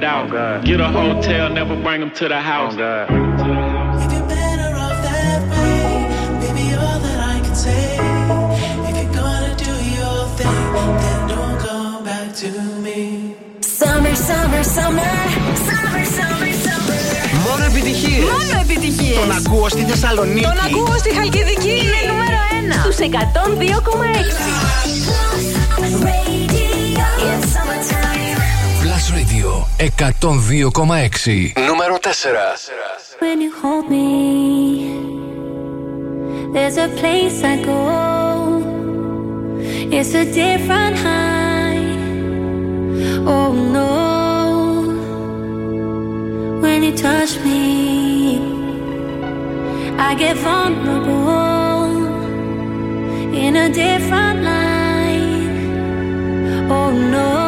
Let me find out. Get a hotel, never bring them to the house. If you're better off that way, baby, all that I can say. If you're gonna do your thing, then don't come back to me. Summer, summer, summer. Summer, summer, summer. Μόνο επιτυχίες. Μόνο επιτυχίες. Τον ακούω στη Θεσσαλονίκη. Τον ακούω στη Χαλκιδική. Είναι νούμερο 1. Στους 102,6. Plus Radio 102,6. Νούμερο 4. When you hold me, there's a place I go. It's a different high. Oh no. When you touch me, I get vulnerable in a different light. Oh no.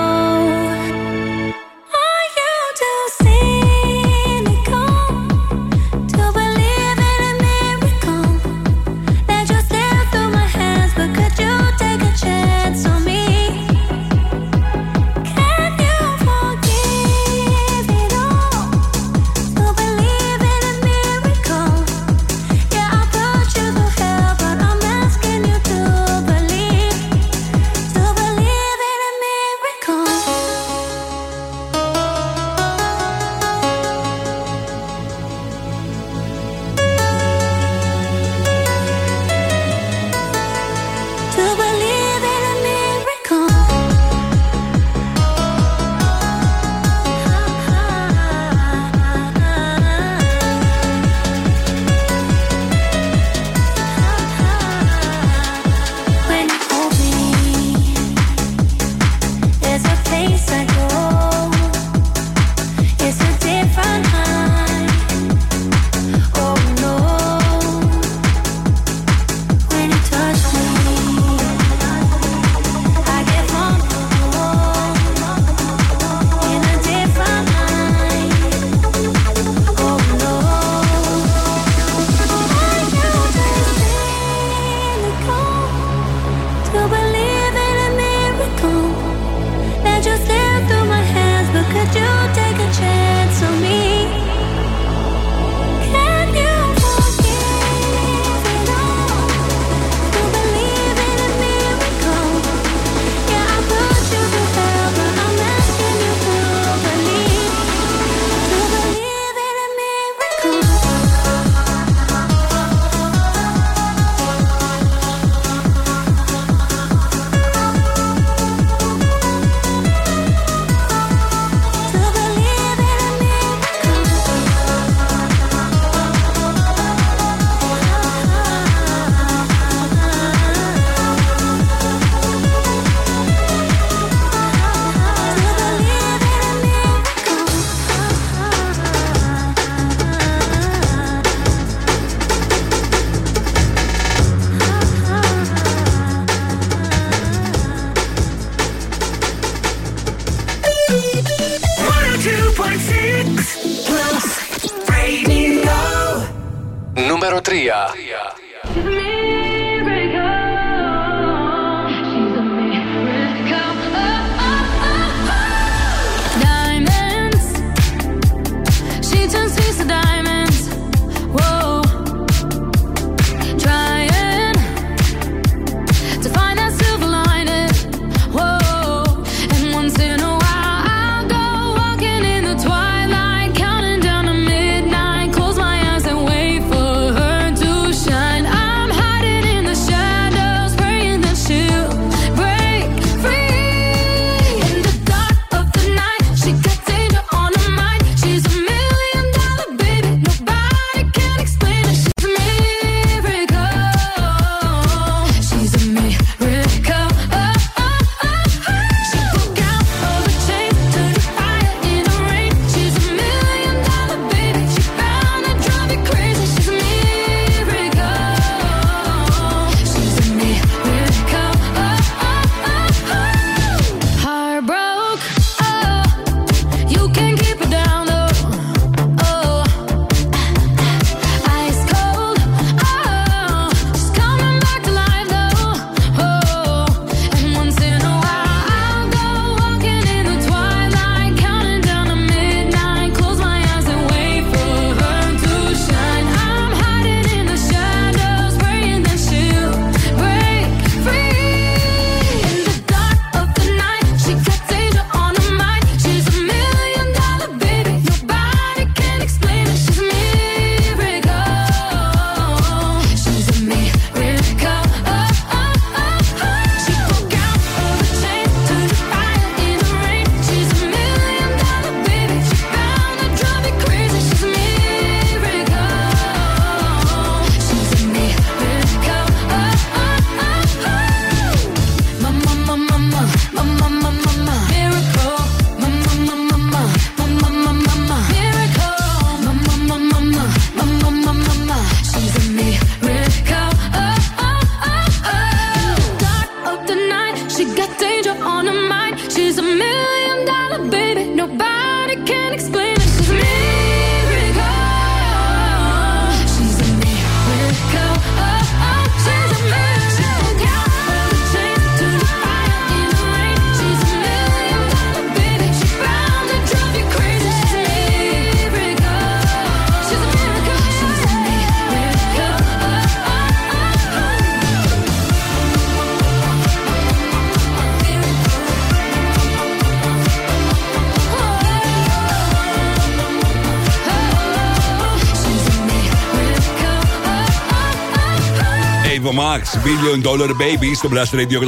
Billion Dollar Baby στο Blast Radio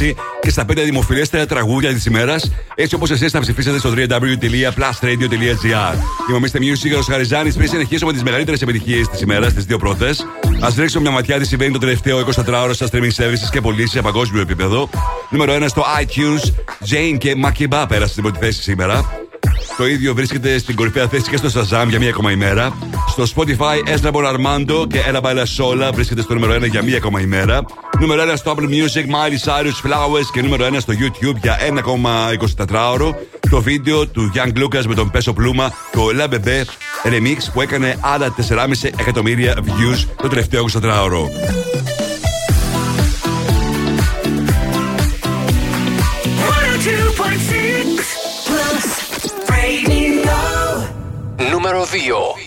102,6 και στα 5 δημοφιλέστερα τραγούδια της ημέρας, έτσι όπως εσείς θα ψηφίσετε στο www.plusradio.gr. Είμαστε Music, ο Χαριζάνη. Πριν συνεχίσουμε τις μεγαλύτερες επιτυχίες της ημέρας, τις δύο πρώτες, ας ρίξουμε μια ματιά τι συμβαίνει το τελευταίο 24ωρο στα streaming services και πωλήσει σε παγκόσμιο επίπεδο. Νούμερο 1 στο iTunes, Jane και Makiba πέρασε στην πρώτη θέση σήμερα. Το ίδιο βρίσκεται στην κορυφαία θέση και στο Shazam για μία ακόμα ημέρα. Στο Spotify, Esnabon Armando και Ella Baila Sola βρίσκεται στο νούμερο 1 για μία ακόμα ημέρα. Νούμερο 1 στο Apple Music, Miley Cyrus Flowers και νούμερο 1 στο YouTube για 1,24ωρο. Το βίντεο του Young Lucas με τον Πέσο Πλούμα, το La Bebé Remix που έκανε άλλα 4,5 εκατομμύρια views το τελευταίο 24ωρο. 102.6 Plus Radio. Νούμερο 2.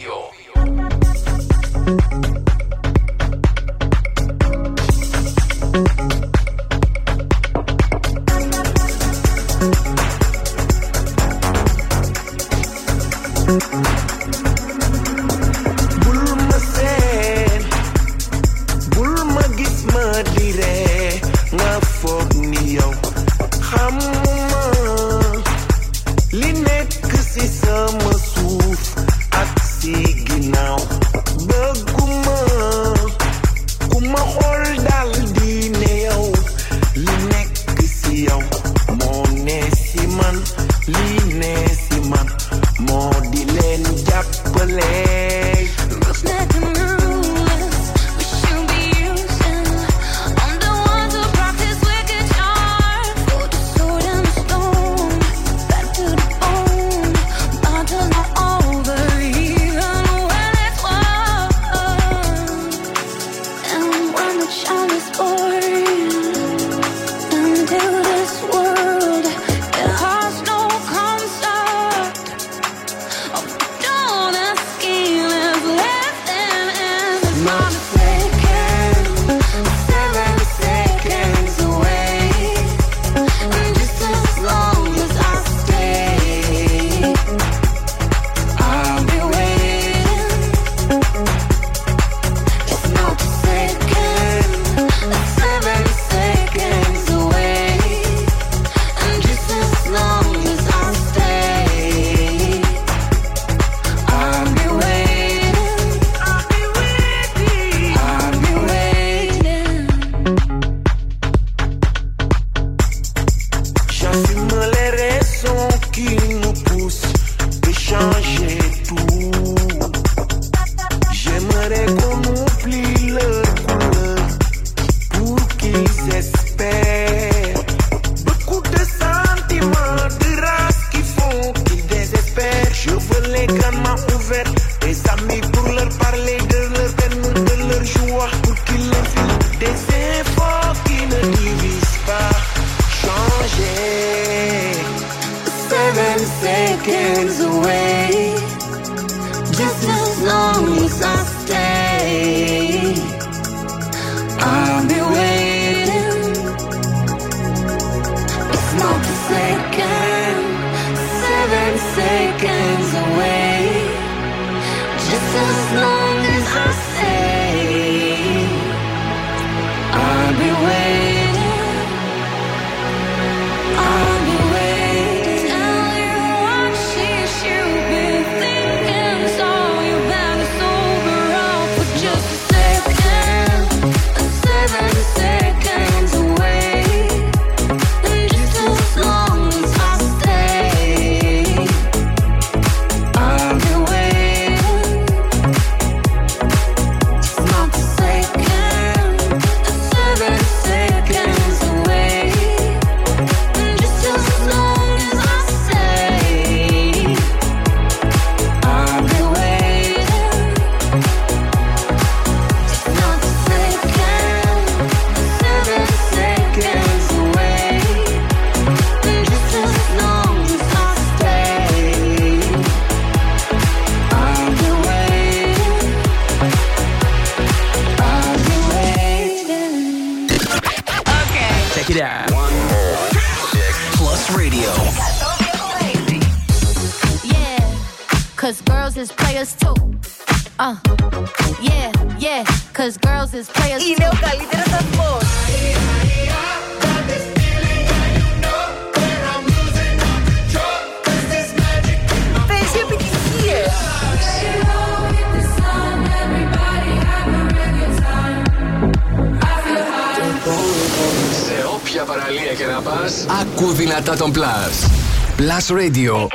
Radio.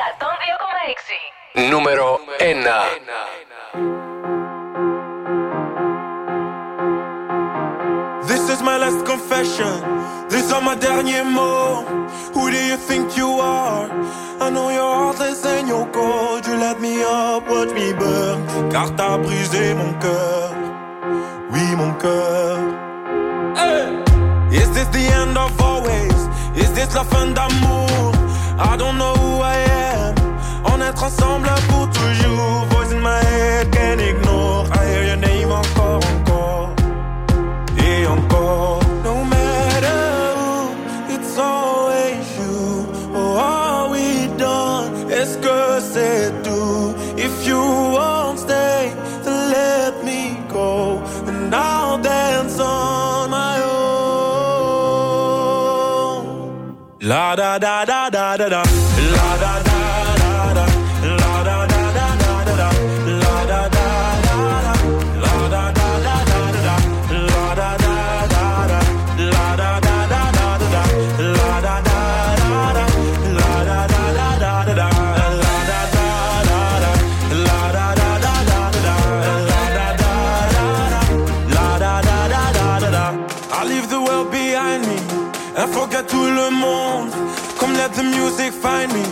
Music find me.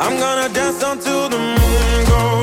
I'm gonna dance until the moon goes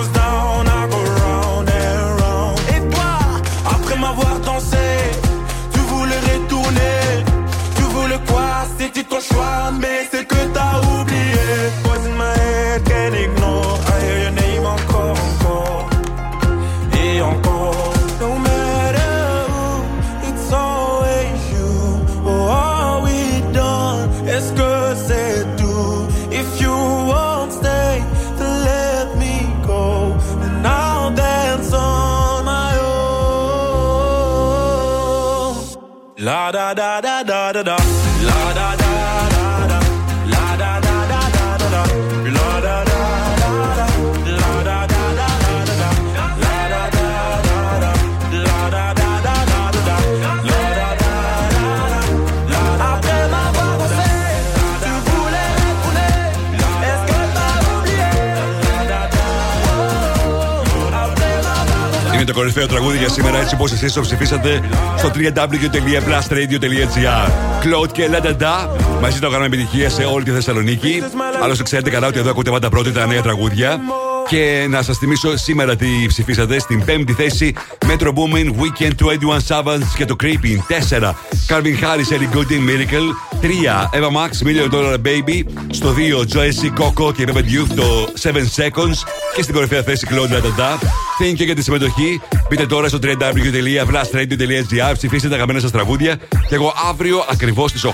dansé. Είναι το κορυφαίο τραγούδι για σήμερα, έτσι όπως εσείς το ψηφίσατε στο www.blastradio.gr. Κλοντ και Λανταντά μαζί το κάνουμε επιτυχία σε όλη τη Θεσσαλονίκη. Άλλωστε, ξέρετε καλά ότι εδώ ακούτε πάντα πρώτα τα νέα τραγούδια. Και να σας θυμίσω σήμερα τι ψηφίσατε στην πέμπτη θέση Metro Boomin, Weekend του 21 Savage και το Creeping. 4. Calvin Harris, Ellie Goulding, Miracle. 3. Eva Max, Million Dollar Baby. Στο 2. Joyce Coco και Pepe Youth το 7 Seconds. Και στην κορυφαία θέση Claude Latata. Thank you για τη συμμετοχή. Μπείτε τώρα στο www.blastradio.gr, ψηφίστε τα αγαπημένα σας τραγούδια. Και εγώ αύριο ακριβώς στις 8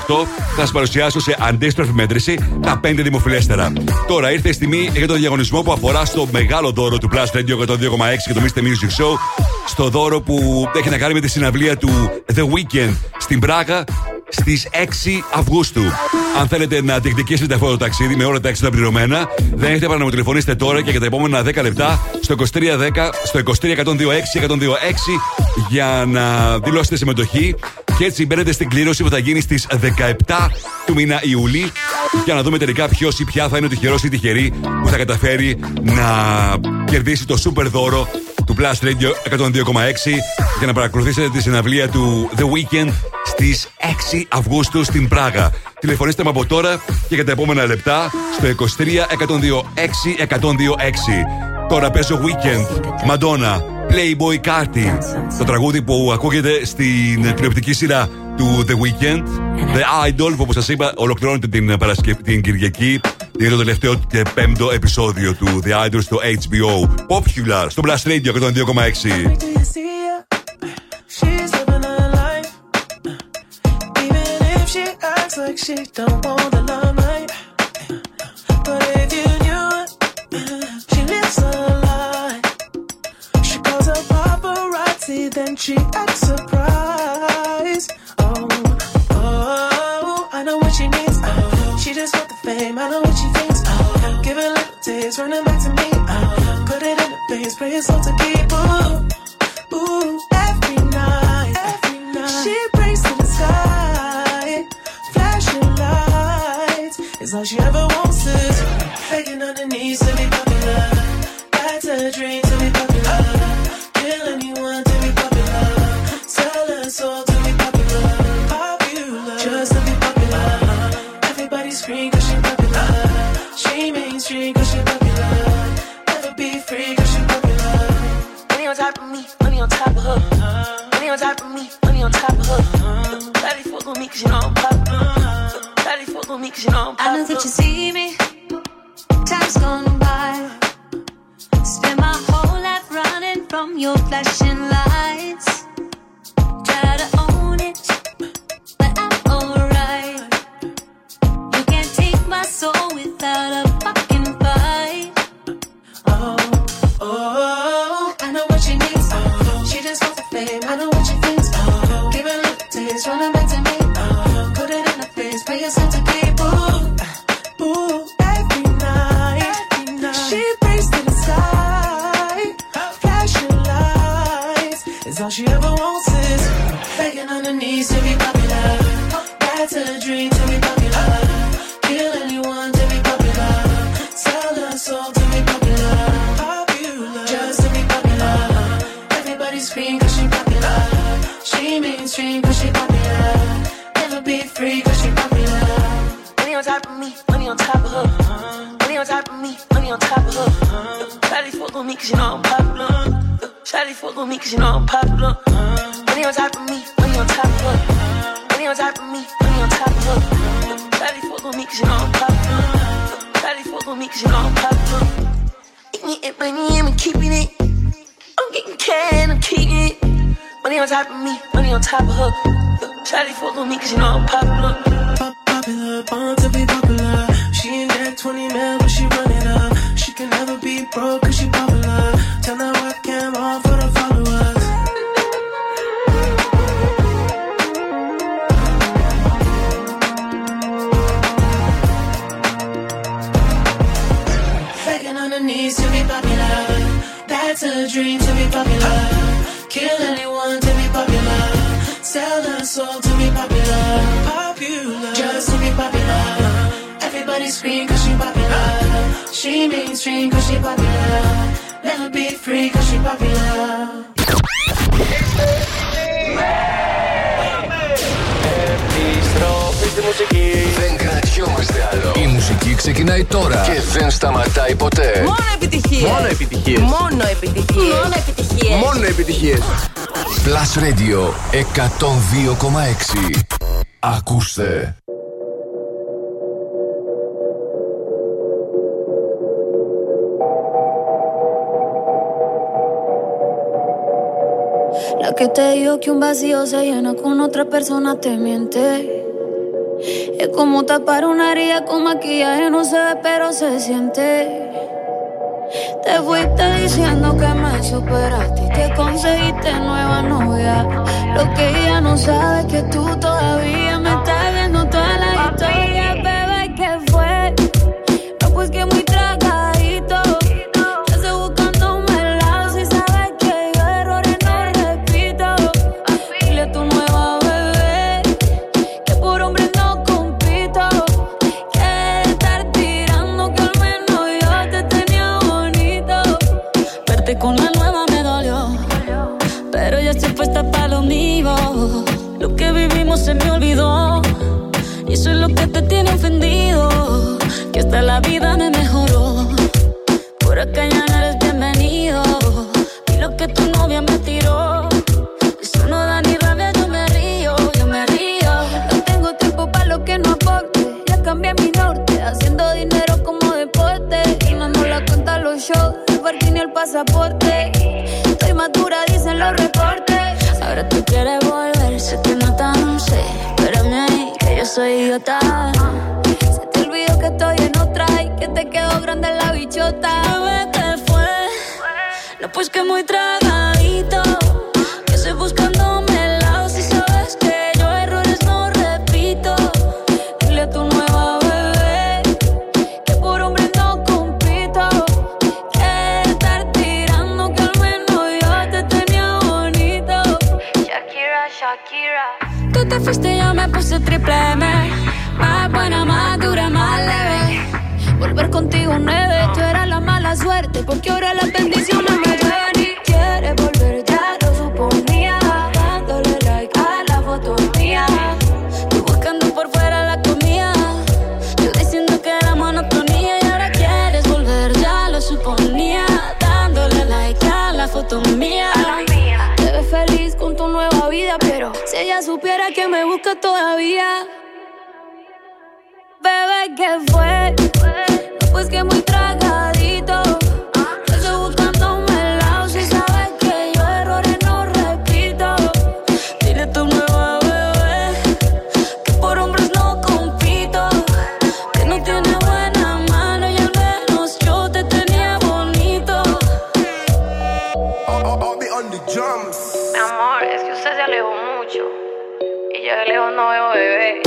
θα σας παρουσιάσω σε αντίστροφη μέτρηση τα 5 δημοφιλέστερα. Τώρα ήρθε η στιγμή για τον διαγωνισμό που αφορά στο μεγάλο δώρο του Plus Radio 102,6 και το Mr. Music Show. Στο δώρο που έχει να κάνει με τη συναυλία του The Weekend στην Πράγα στις 6 Αυγούστου. Αν θέλετε να διεκδικήσετε αυτό το ταξίδι με όλα τα έξοδα πληρωμένα, δεν έχετε παρά να μου τηλεφωνήσετε τώρα και για τα επόμενα 10 λεπτά στο 2310 στο 23126 126 για να δηλώσετε συμμετοχή. Και έτσι μπαίνετε στην κλήρωση που θα γίνει στις 17 του μήνα Ιουλή για να δούμε τελικά ποιος ή ποια θα είναι ο τυχερός ή τυχερή που θα καταφέρει να κερδίσει το super δώρο του Plus Radio 102,6 για να παρακολουθήσετε τη συναυλία του The Weekend στις 6 Αυγούστου στην Πράγα. Τηλεφωνήστε με από τώρα και για τα επόμενα λεπτά στο 23 126 126. Τώρα παίζω Weekend, Madonna, Playboy Carty. Το τραγούδι που ακούγεται στην τηλεοπτική σειρά του The Weekend, The Idol, που όπως σας είπα ολοκληρώνεται την, Παρασκευ... την Κυριακή. Είναι το τελευταίο και πέμπτο επεισόδιο του The Idol στο HBO. Popular, στο Blast Radio 102,6. Wait till you see her. She's living her life. Even if she acts like she don't want the limelight. But if you knew it, she lives a lie. She calls her paparazzi, then and she acts surprised. Oh, oh, I know what she needs. Oh, she just want the fame. I know taste, running back to me. Oh, put it in the face, pray it's all to keep. Ooh, ooh, every night, every night. She prays to the sky, flashing lights. It's all she ever wants is begging on her knees to be popular. That's a dream to be popular. Kill anyone to be popular. Sell her soul on top of me, money on top of her. Daddy fuck with me cause you know I'm popular. Daddy fuck with me cause you know I'm popular. I know that you see me. Time's gone by. Spend my whole life running from your flashing lights. Que te dijo que un vacío se llena con otra persona te miente. Es como tapar una herida con maquillaje, no se ve, pero se siente. Te fuiste diciendo que me superaste y que conseguiste nueva novia. Lo que ella no sabe es que tú todavía me estás viendo toda la historia, bebé. ¿Qué fue? No, pues que hasta la vida me mejoró. Por acá ya no eres bienvenido. Y lo que tu novia me tiró. Eso no da ni rabia, yo me río, yo me río. No tengo tiempo para lo que no aporte. Ya cambié mi norte, haciendo dinero como deporte. Y no la cuenta los shows, el parking y el pasaporte. Estoy madura, dicen los reportes. Ahora tú quieres volver, sé que no tan sé. Espérame ahí, que yo soy idiota. Te quedó grande la bichota. Bebé, ¿qué fue? No, pues que muy tragadito. Contigo nueve, tú eras la mala suerte. Porque ahora las bendiciones me llueven y quieres volver, ya lo suponía. Dándole like a la foto mía. Tú buscando por fuera la comida. Yo diciendo que era monotonía. Y ahora quieres volver, ya lo suponía. Dándole like a la foto mía. Te ves feliz con tu nueva vida, pero si ella supiera que me busca todavía. Bebé, ¿qué fue? Pues que muy tragadito. Yo estoy buscándome el lado. Si sabes que yo errores no repito. Dile a tu nueva bebé que por hombres no compito. Que no tiene buena mano y al menos yo te tenía bonito. Mi amor, es que usted se alejó mucho. Y yo de lejos no veo bebé.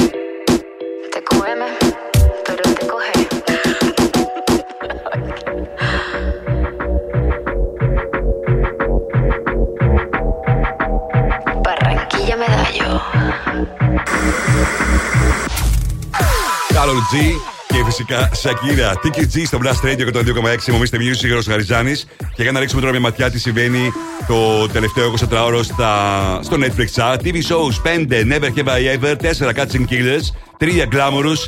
Κάρολ G και φυσικά Σακύρα. Tiki G στο Blast Radio 102,6. Μομίστε Music, Γιώργος Χαριζάνης. Και για να ρίξουμε τώρα μια ματιά τι συμβαίνει το τελευταίο 24ωρο στα, στο Netflix chat. TV shows 5 Never Have I Ever, 4 Catching Killers, 3 Glamorous,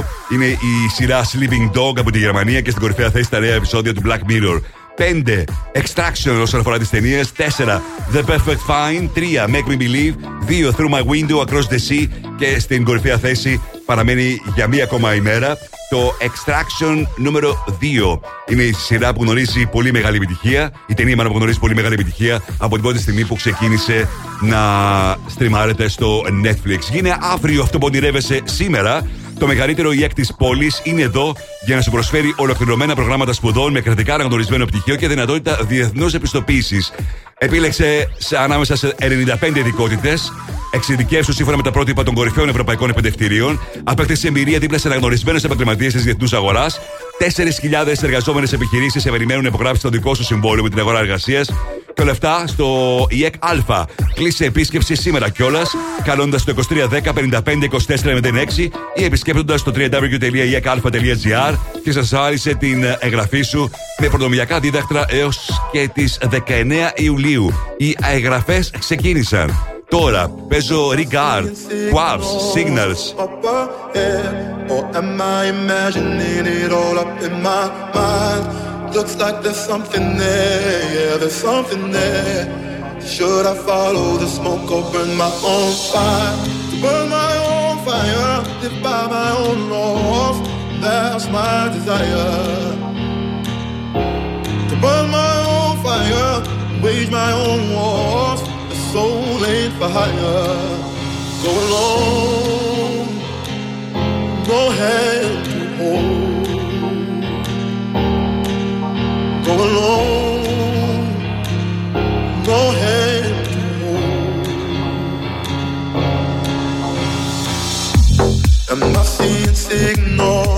2 είναι η σειρά Sleeping Dog από τη Γερμανία και στην κορυφαία θέση τα νέα επεισόδια του Black Mirror. 5 Extraction όσον αφορά τις ταινίες. 4 The Perfect Fine. 3 Make Me Believe. 2 Through My Window Across the Sea. Και στην κορυφαία θέση παραμένει για μία ακόμα ημέρα το Extraction νούμερο 2. Είναι η σειρά που γνωρίζει πολύ μεγάλη επιτυχία. Η ταινία μάλλον που γνωρίζει πολύ μεγάλη επιτυχία από την πρώτη στιγμή που ξεκίνησε να στριμάρεται στο Netflix. Γίνε αύριο αυτό που ονειρεύεσαι σήμερα. Το μεγαλύτερο ΙΕΚ της πόλης είναι εδώ για να σου προσφέρει ολοκληρωμένα προγράμματα σπουδών με κρατικά αναγνωρισμένο πτυχίο και δυνατότητα διεθνούς επιστοποίησης. Επίλεξε σε- ανάμεσα σε 95 ειδικότητες. Εξειδικεύσου σύμφωνα με τα πρότυπα των κορυφαίων ευρωπαϊκών επενδευτηρίων. Απέκτησε εμπειρία δίπλα σε αναγνωρισμένου επαγγελματίες της διεθνούς αγοράς. 4.000 εργαζόμενες επιχειρήσεις σε περιμένουν να υπογράψει το δικό σου συμβόλαιο με την αγορά εργασίας. Και όλα αυτά στο ΙΕΚ Α. Κλείσε επίσκεψη σήμερα κιόλας, καλώντας το 2310 55 24 06 ή επισκέπτοντας το www.iecalpha.gr και σας άρεσε την εγγραφή σου με προνομιακά δίδακτρα έως και τις 19 Ιουλίου. Οι εγγραφέ ξεκίνησαν. Τώρα παίζω Regard, Quabs, Signals. up ahead? Or am I imagining it all up in my mind? Looks like there's something there, yeah, there's something there. Should I follow the smoke or burn my own fire? To burn my own fire, live by my own laws, that's my desire. To burn my own fire, wage my own wars, the soul ain't for hire. Go alone, go hand to hold. Go alone, go hand to. Am I seeing signals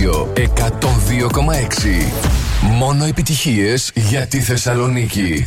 102,6. Μόνο επιτυχίες. Για τη Θεσσαλονίκη.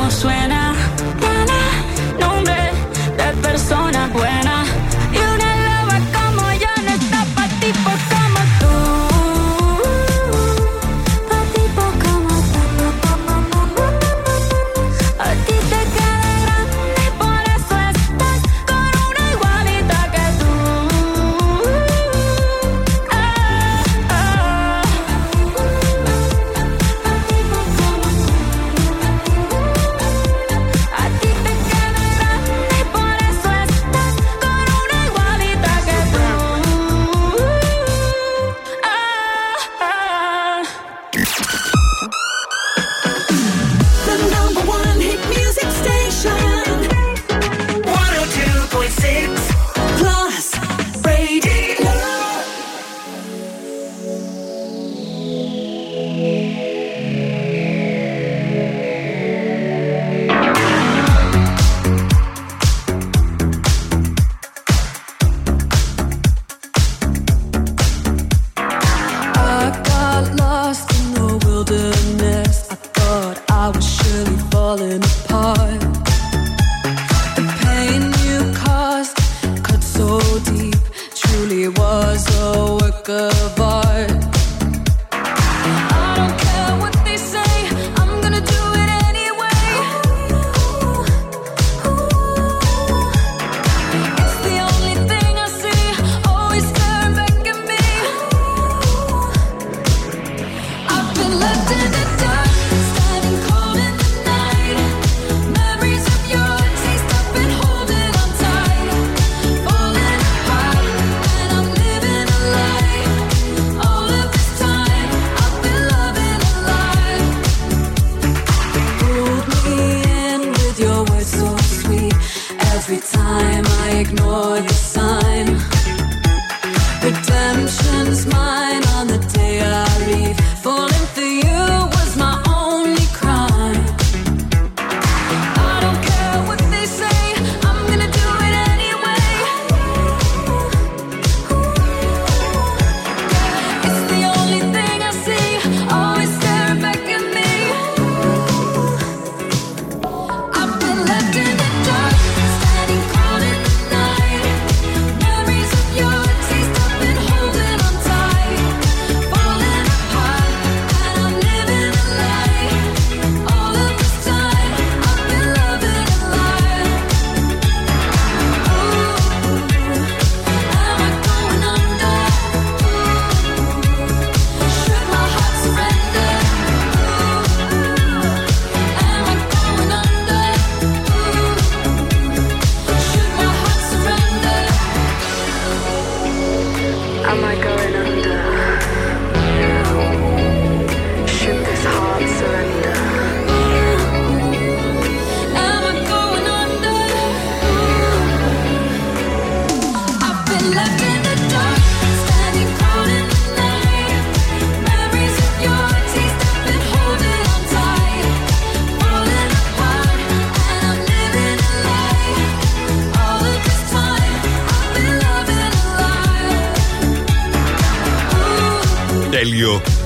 cómo suena. Buena, nombre de persona buena.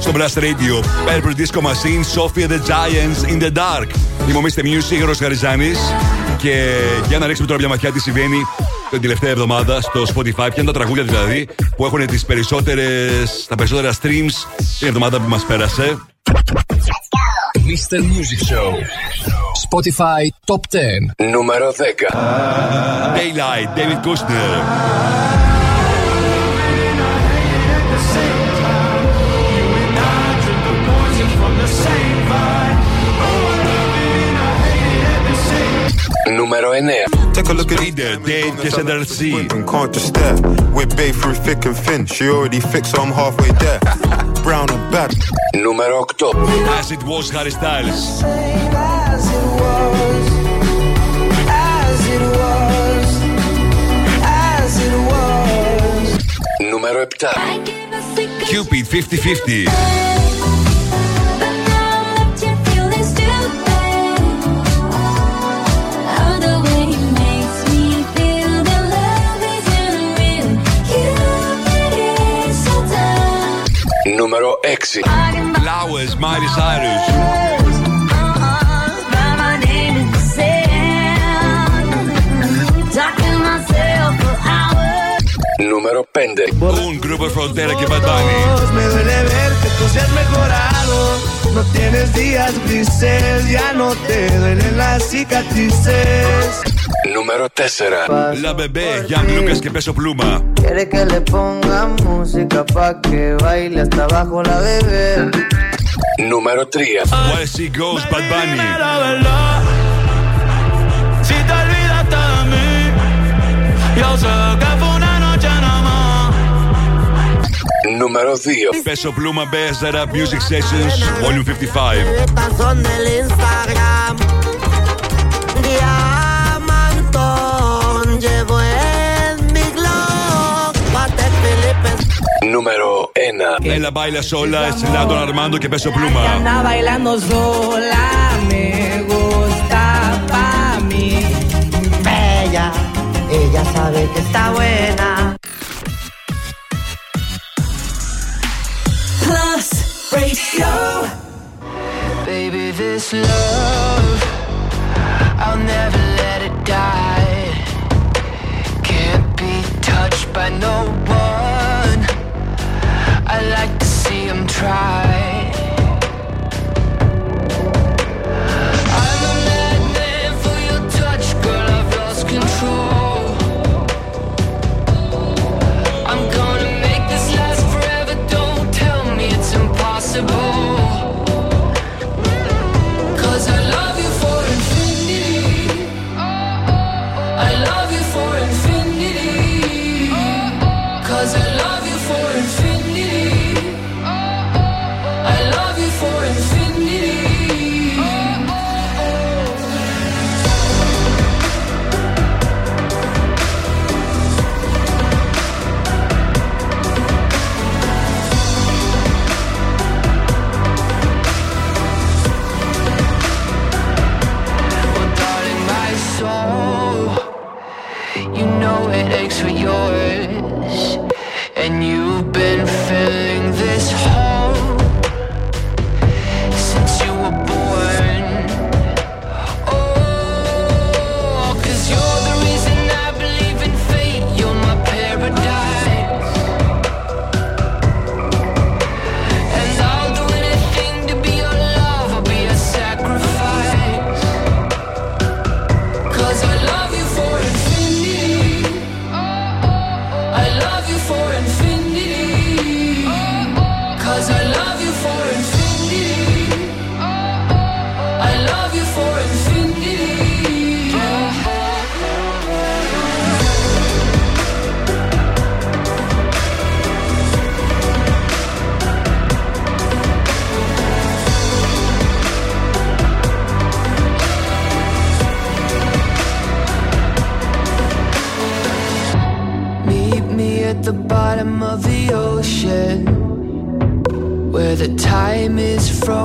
Στο Blast Radio. Purple Disco Machine, Sophia the Giants in the Dark. Είμαι ο Mr. Music, Γιώργος Χαριζάνης. Και για να ρίξουμε τώρα μια ματιά τι συμβαίνει την τελευταία εβδομάδα στο Spotify. Ποια είναι τα τραγούδια δηλαδή που έχουν τις περισσότερες, τα περισσότερα streams την εβδομάδα που μας πέρασε. Mr. Music Show. Spotify Top 10. Νούμερο 10. Daylight, David Kushner. Νούμερο 9. Take a look at Leader, Dave και Central C. and can't just stare. We're babe through thick and thin. She already fixed, so I'm halfway there. Brown and bad. Νούμερο 8. As it was, Harry Styles. As it was, as it was, as it was. Νούμερο 7. Cupid 50-50. sexy. Flowers, Miley Cyrus. Número 5 Un grupo frontera que a Bunny tanto si has mejorado. No tienes días grises, ya no te duelen las cicatrices. Número 3 La bebé, Young Lucas que peso pluma. Quiere que le ponga música pa' que baile hasta abajo la bebé. Número 3 Where She Goes, Bad Bunny. Si te olvidaste de mí, yo sé Νούμερο 2. Peso Pluma, Best Rap Music Sessions, Volume 55. Estas son del Instagram. Diamantón llevo en mi glog. Patek Philippe. Νούμερο 1. Έλα baila sola, Escelado Armando και Peso Pluma. Anda bailando sola, me gusta pa' mí. Bella, ella sabe que está buena. Radio. Baby, this love, I'll never let it die. Can't be touched by no one. I like to see him try.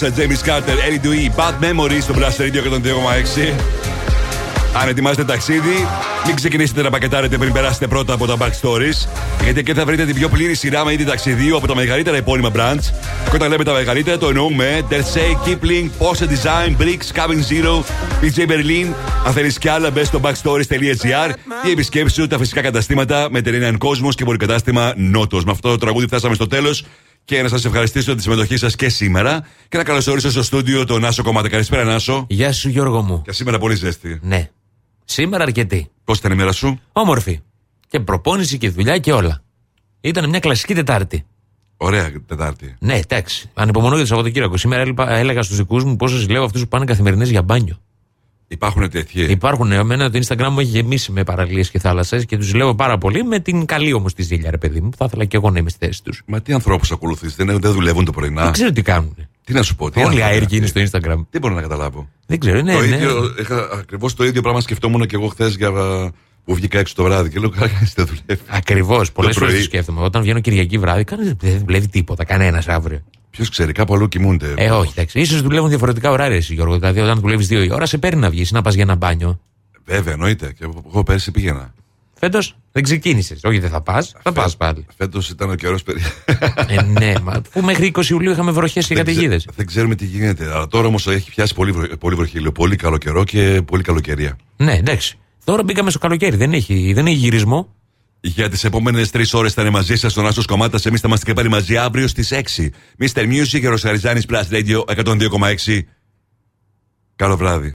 Μεντούσα, James Carter, Ellie Dewey, Bad Memories στο Blast Radio 102,6. Αν ετοιμάζετε ταξίδι, μην ξεκινήσετε να πακετάρετε πριν περάσετε πρώτα από τα backstories. Γιατί εκεί θα βρείτε την πιο πλήρη σειρά με είδη ταξιδίου από τα μεγαλύτερα επώνυμα brands. Και όταν λέμε τα μεγαλύτερα, το εννοούμε Dersey, Kipling, Pose Design, Bricks, Cabin Zero, PJ Berlin. Αν θέλεις κι άλλα, μπες στο backstories.gr ή επισκέψου τα φυσικά καταστήματα με Τερένιαν Κόσμος και πολυκατάστημα Νότος. Με αυτό το τραγούδι φτάσαμε στο τέλος. Και να σας ευχαριστήσω τη συμμετοχή σας και σήμερα. Και να καλωσορίσω στο στούντιο τον Νάσο Κομμάτα. Καλησπέρα, Νάσο. Γεια σου, Γιώργο μου. Και σήμερα πολύ ζέστη. Ναι. Σήμερα αρκετή. Πώς ήταν η μέρα σου, Όμορφη. Και προπόνηση και δουλειά και όλα. Ήταν μια κλασική Τετάρτη. Ωραία Τετάρτη. Ναι, εντάξει. Ανυπομονώ για το Σαββατοκύριακο. Σήμερα έλεπα- έλεγα στους δικούς μου πόσο ζηλεύω αυτούς που πάνε καθημερινές για μπάνιο. Υπάρχουν τέτοιοι. Υπάρχουν. Εμένα το Instagram μου έχει γεμίσει με παραλίες και θάλασσες και τους ζηλεύω πάρα πολύ με την καλή όμως τη ζήλια, ρε παιδί μου. που Θα ήθελα και εγώ να είμαι στη θέση τους. Μα τι ανθρώπους ακολουθείς, δεν, δεν δουλεύουν το πρωινά. Δεν ξέρω τι κάνουν. Τι να σου πω, τι Όλοι άνθρωποι αέριοι είναι αυτοί. στο Instagram. Δεν μπορώ να καταλάβω. Δεν ξέρω, ναι, το ναι. ίδιο, είχα ακριβώς το ίδιο πράγμα σκεφτόμουν και εγώ χθες για που βγήκα έξω το βράδυ. Και λέω, καλά, κανείς δεν δουλεύει. Ακριβώς. Πολλές φορές πρωί. το σκέφτομαι. Όταν βγαίνω Κυριακή βράδυ, κανείς δεν δουλεύει τίποτα. Κανένας αύριο. Ποιος ξέρει, κάπου αλλού κοιμούνται. Ε, όχι, εντάξει. σω δουλεύουν διαφορετικά ωράρια, εσύ, Γιώργο. Δηλαδή, όταν δουλεύεις δύο η ώρα, σε παίρνει να βγεις να πας για ένα μπάνιο. Βέβαια, εννοείται. Και εγώ πέρσι πήγαινα. Φέτος δεν ξεκίνησες. Όχι, δεν θα πας. Θα πας πάλι. Φέτος ήταν ο καιρός περί. ε, ναι, μα αφού μέχρι 20 Ιουλίου είχαμε βροχές και Δεν ξε- καταιγίδες. Δεν ξέρουμε τι γίνεται. Αλλά τώρα όμως έχει πιάσει πολύ, βρω- πολύ βροχή. Λέω, πολύ καλό καιρό και πολύ καλοκαιρία. Ναι, εντάξει. Τώρα μπήκαμε στο καλοκαίρι. Δεν έχει, δεν έχει γυρισμό. Για τις επόμενες τρεις ώρες θα είναι μαζί σας ο Νάσο Κομμάτας. Εμείς θα είμαστε και πάλι μαζί αύριο στις 6. Mr. Music και Ροσαριζάνη Plus Radio 102,6. Καλό βράδυ.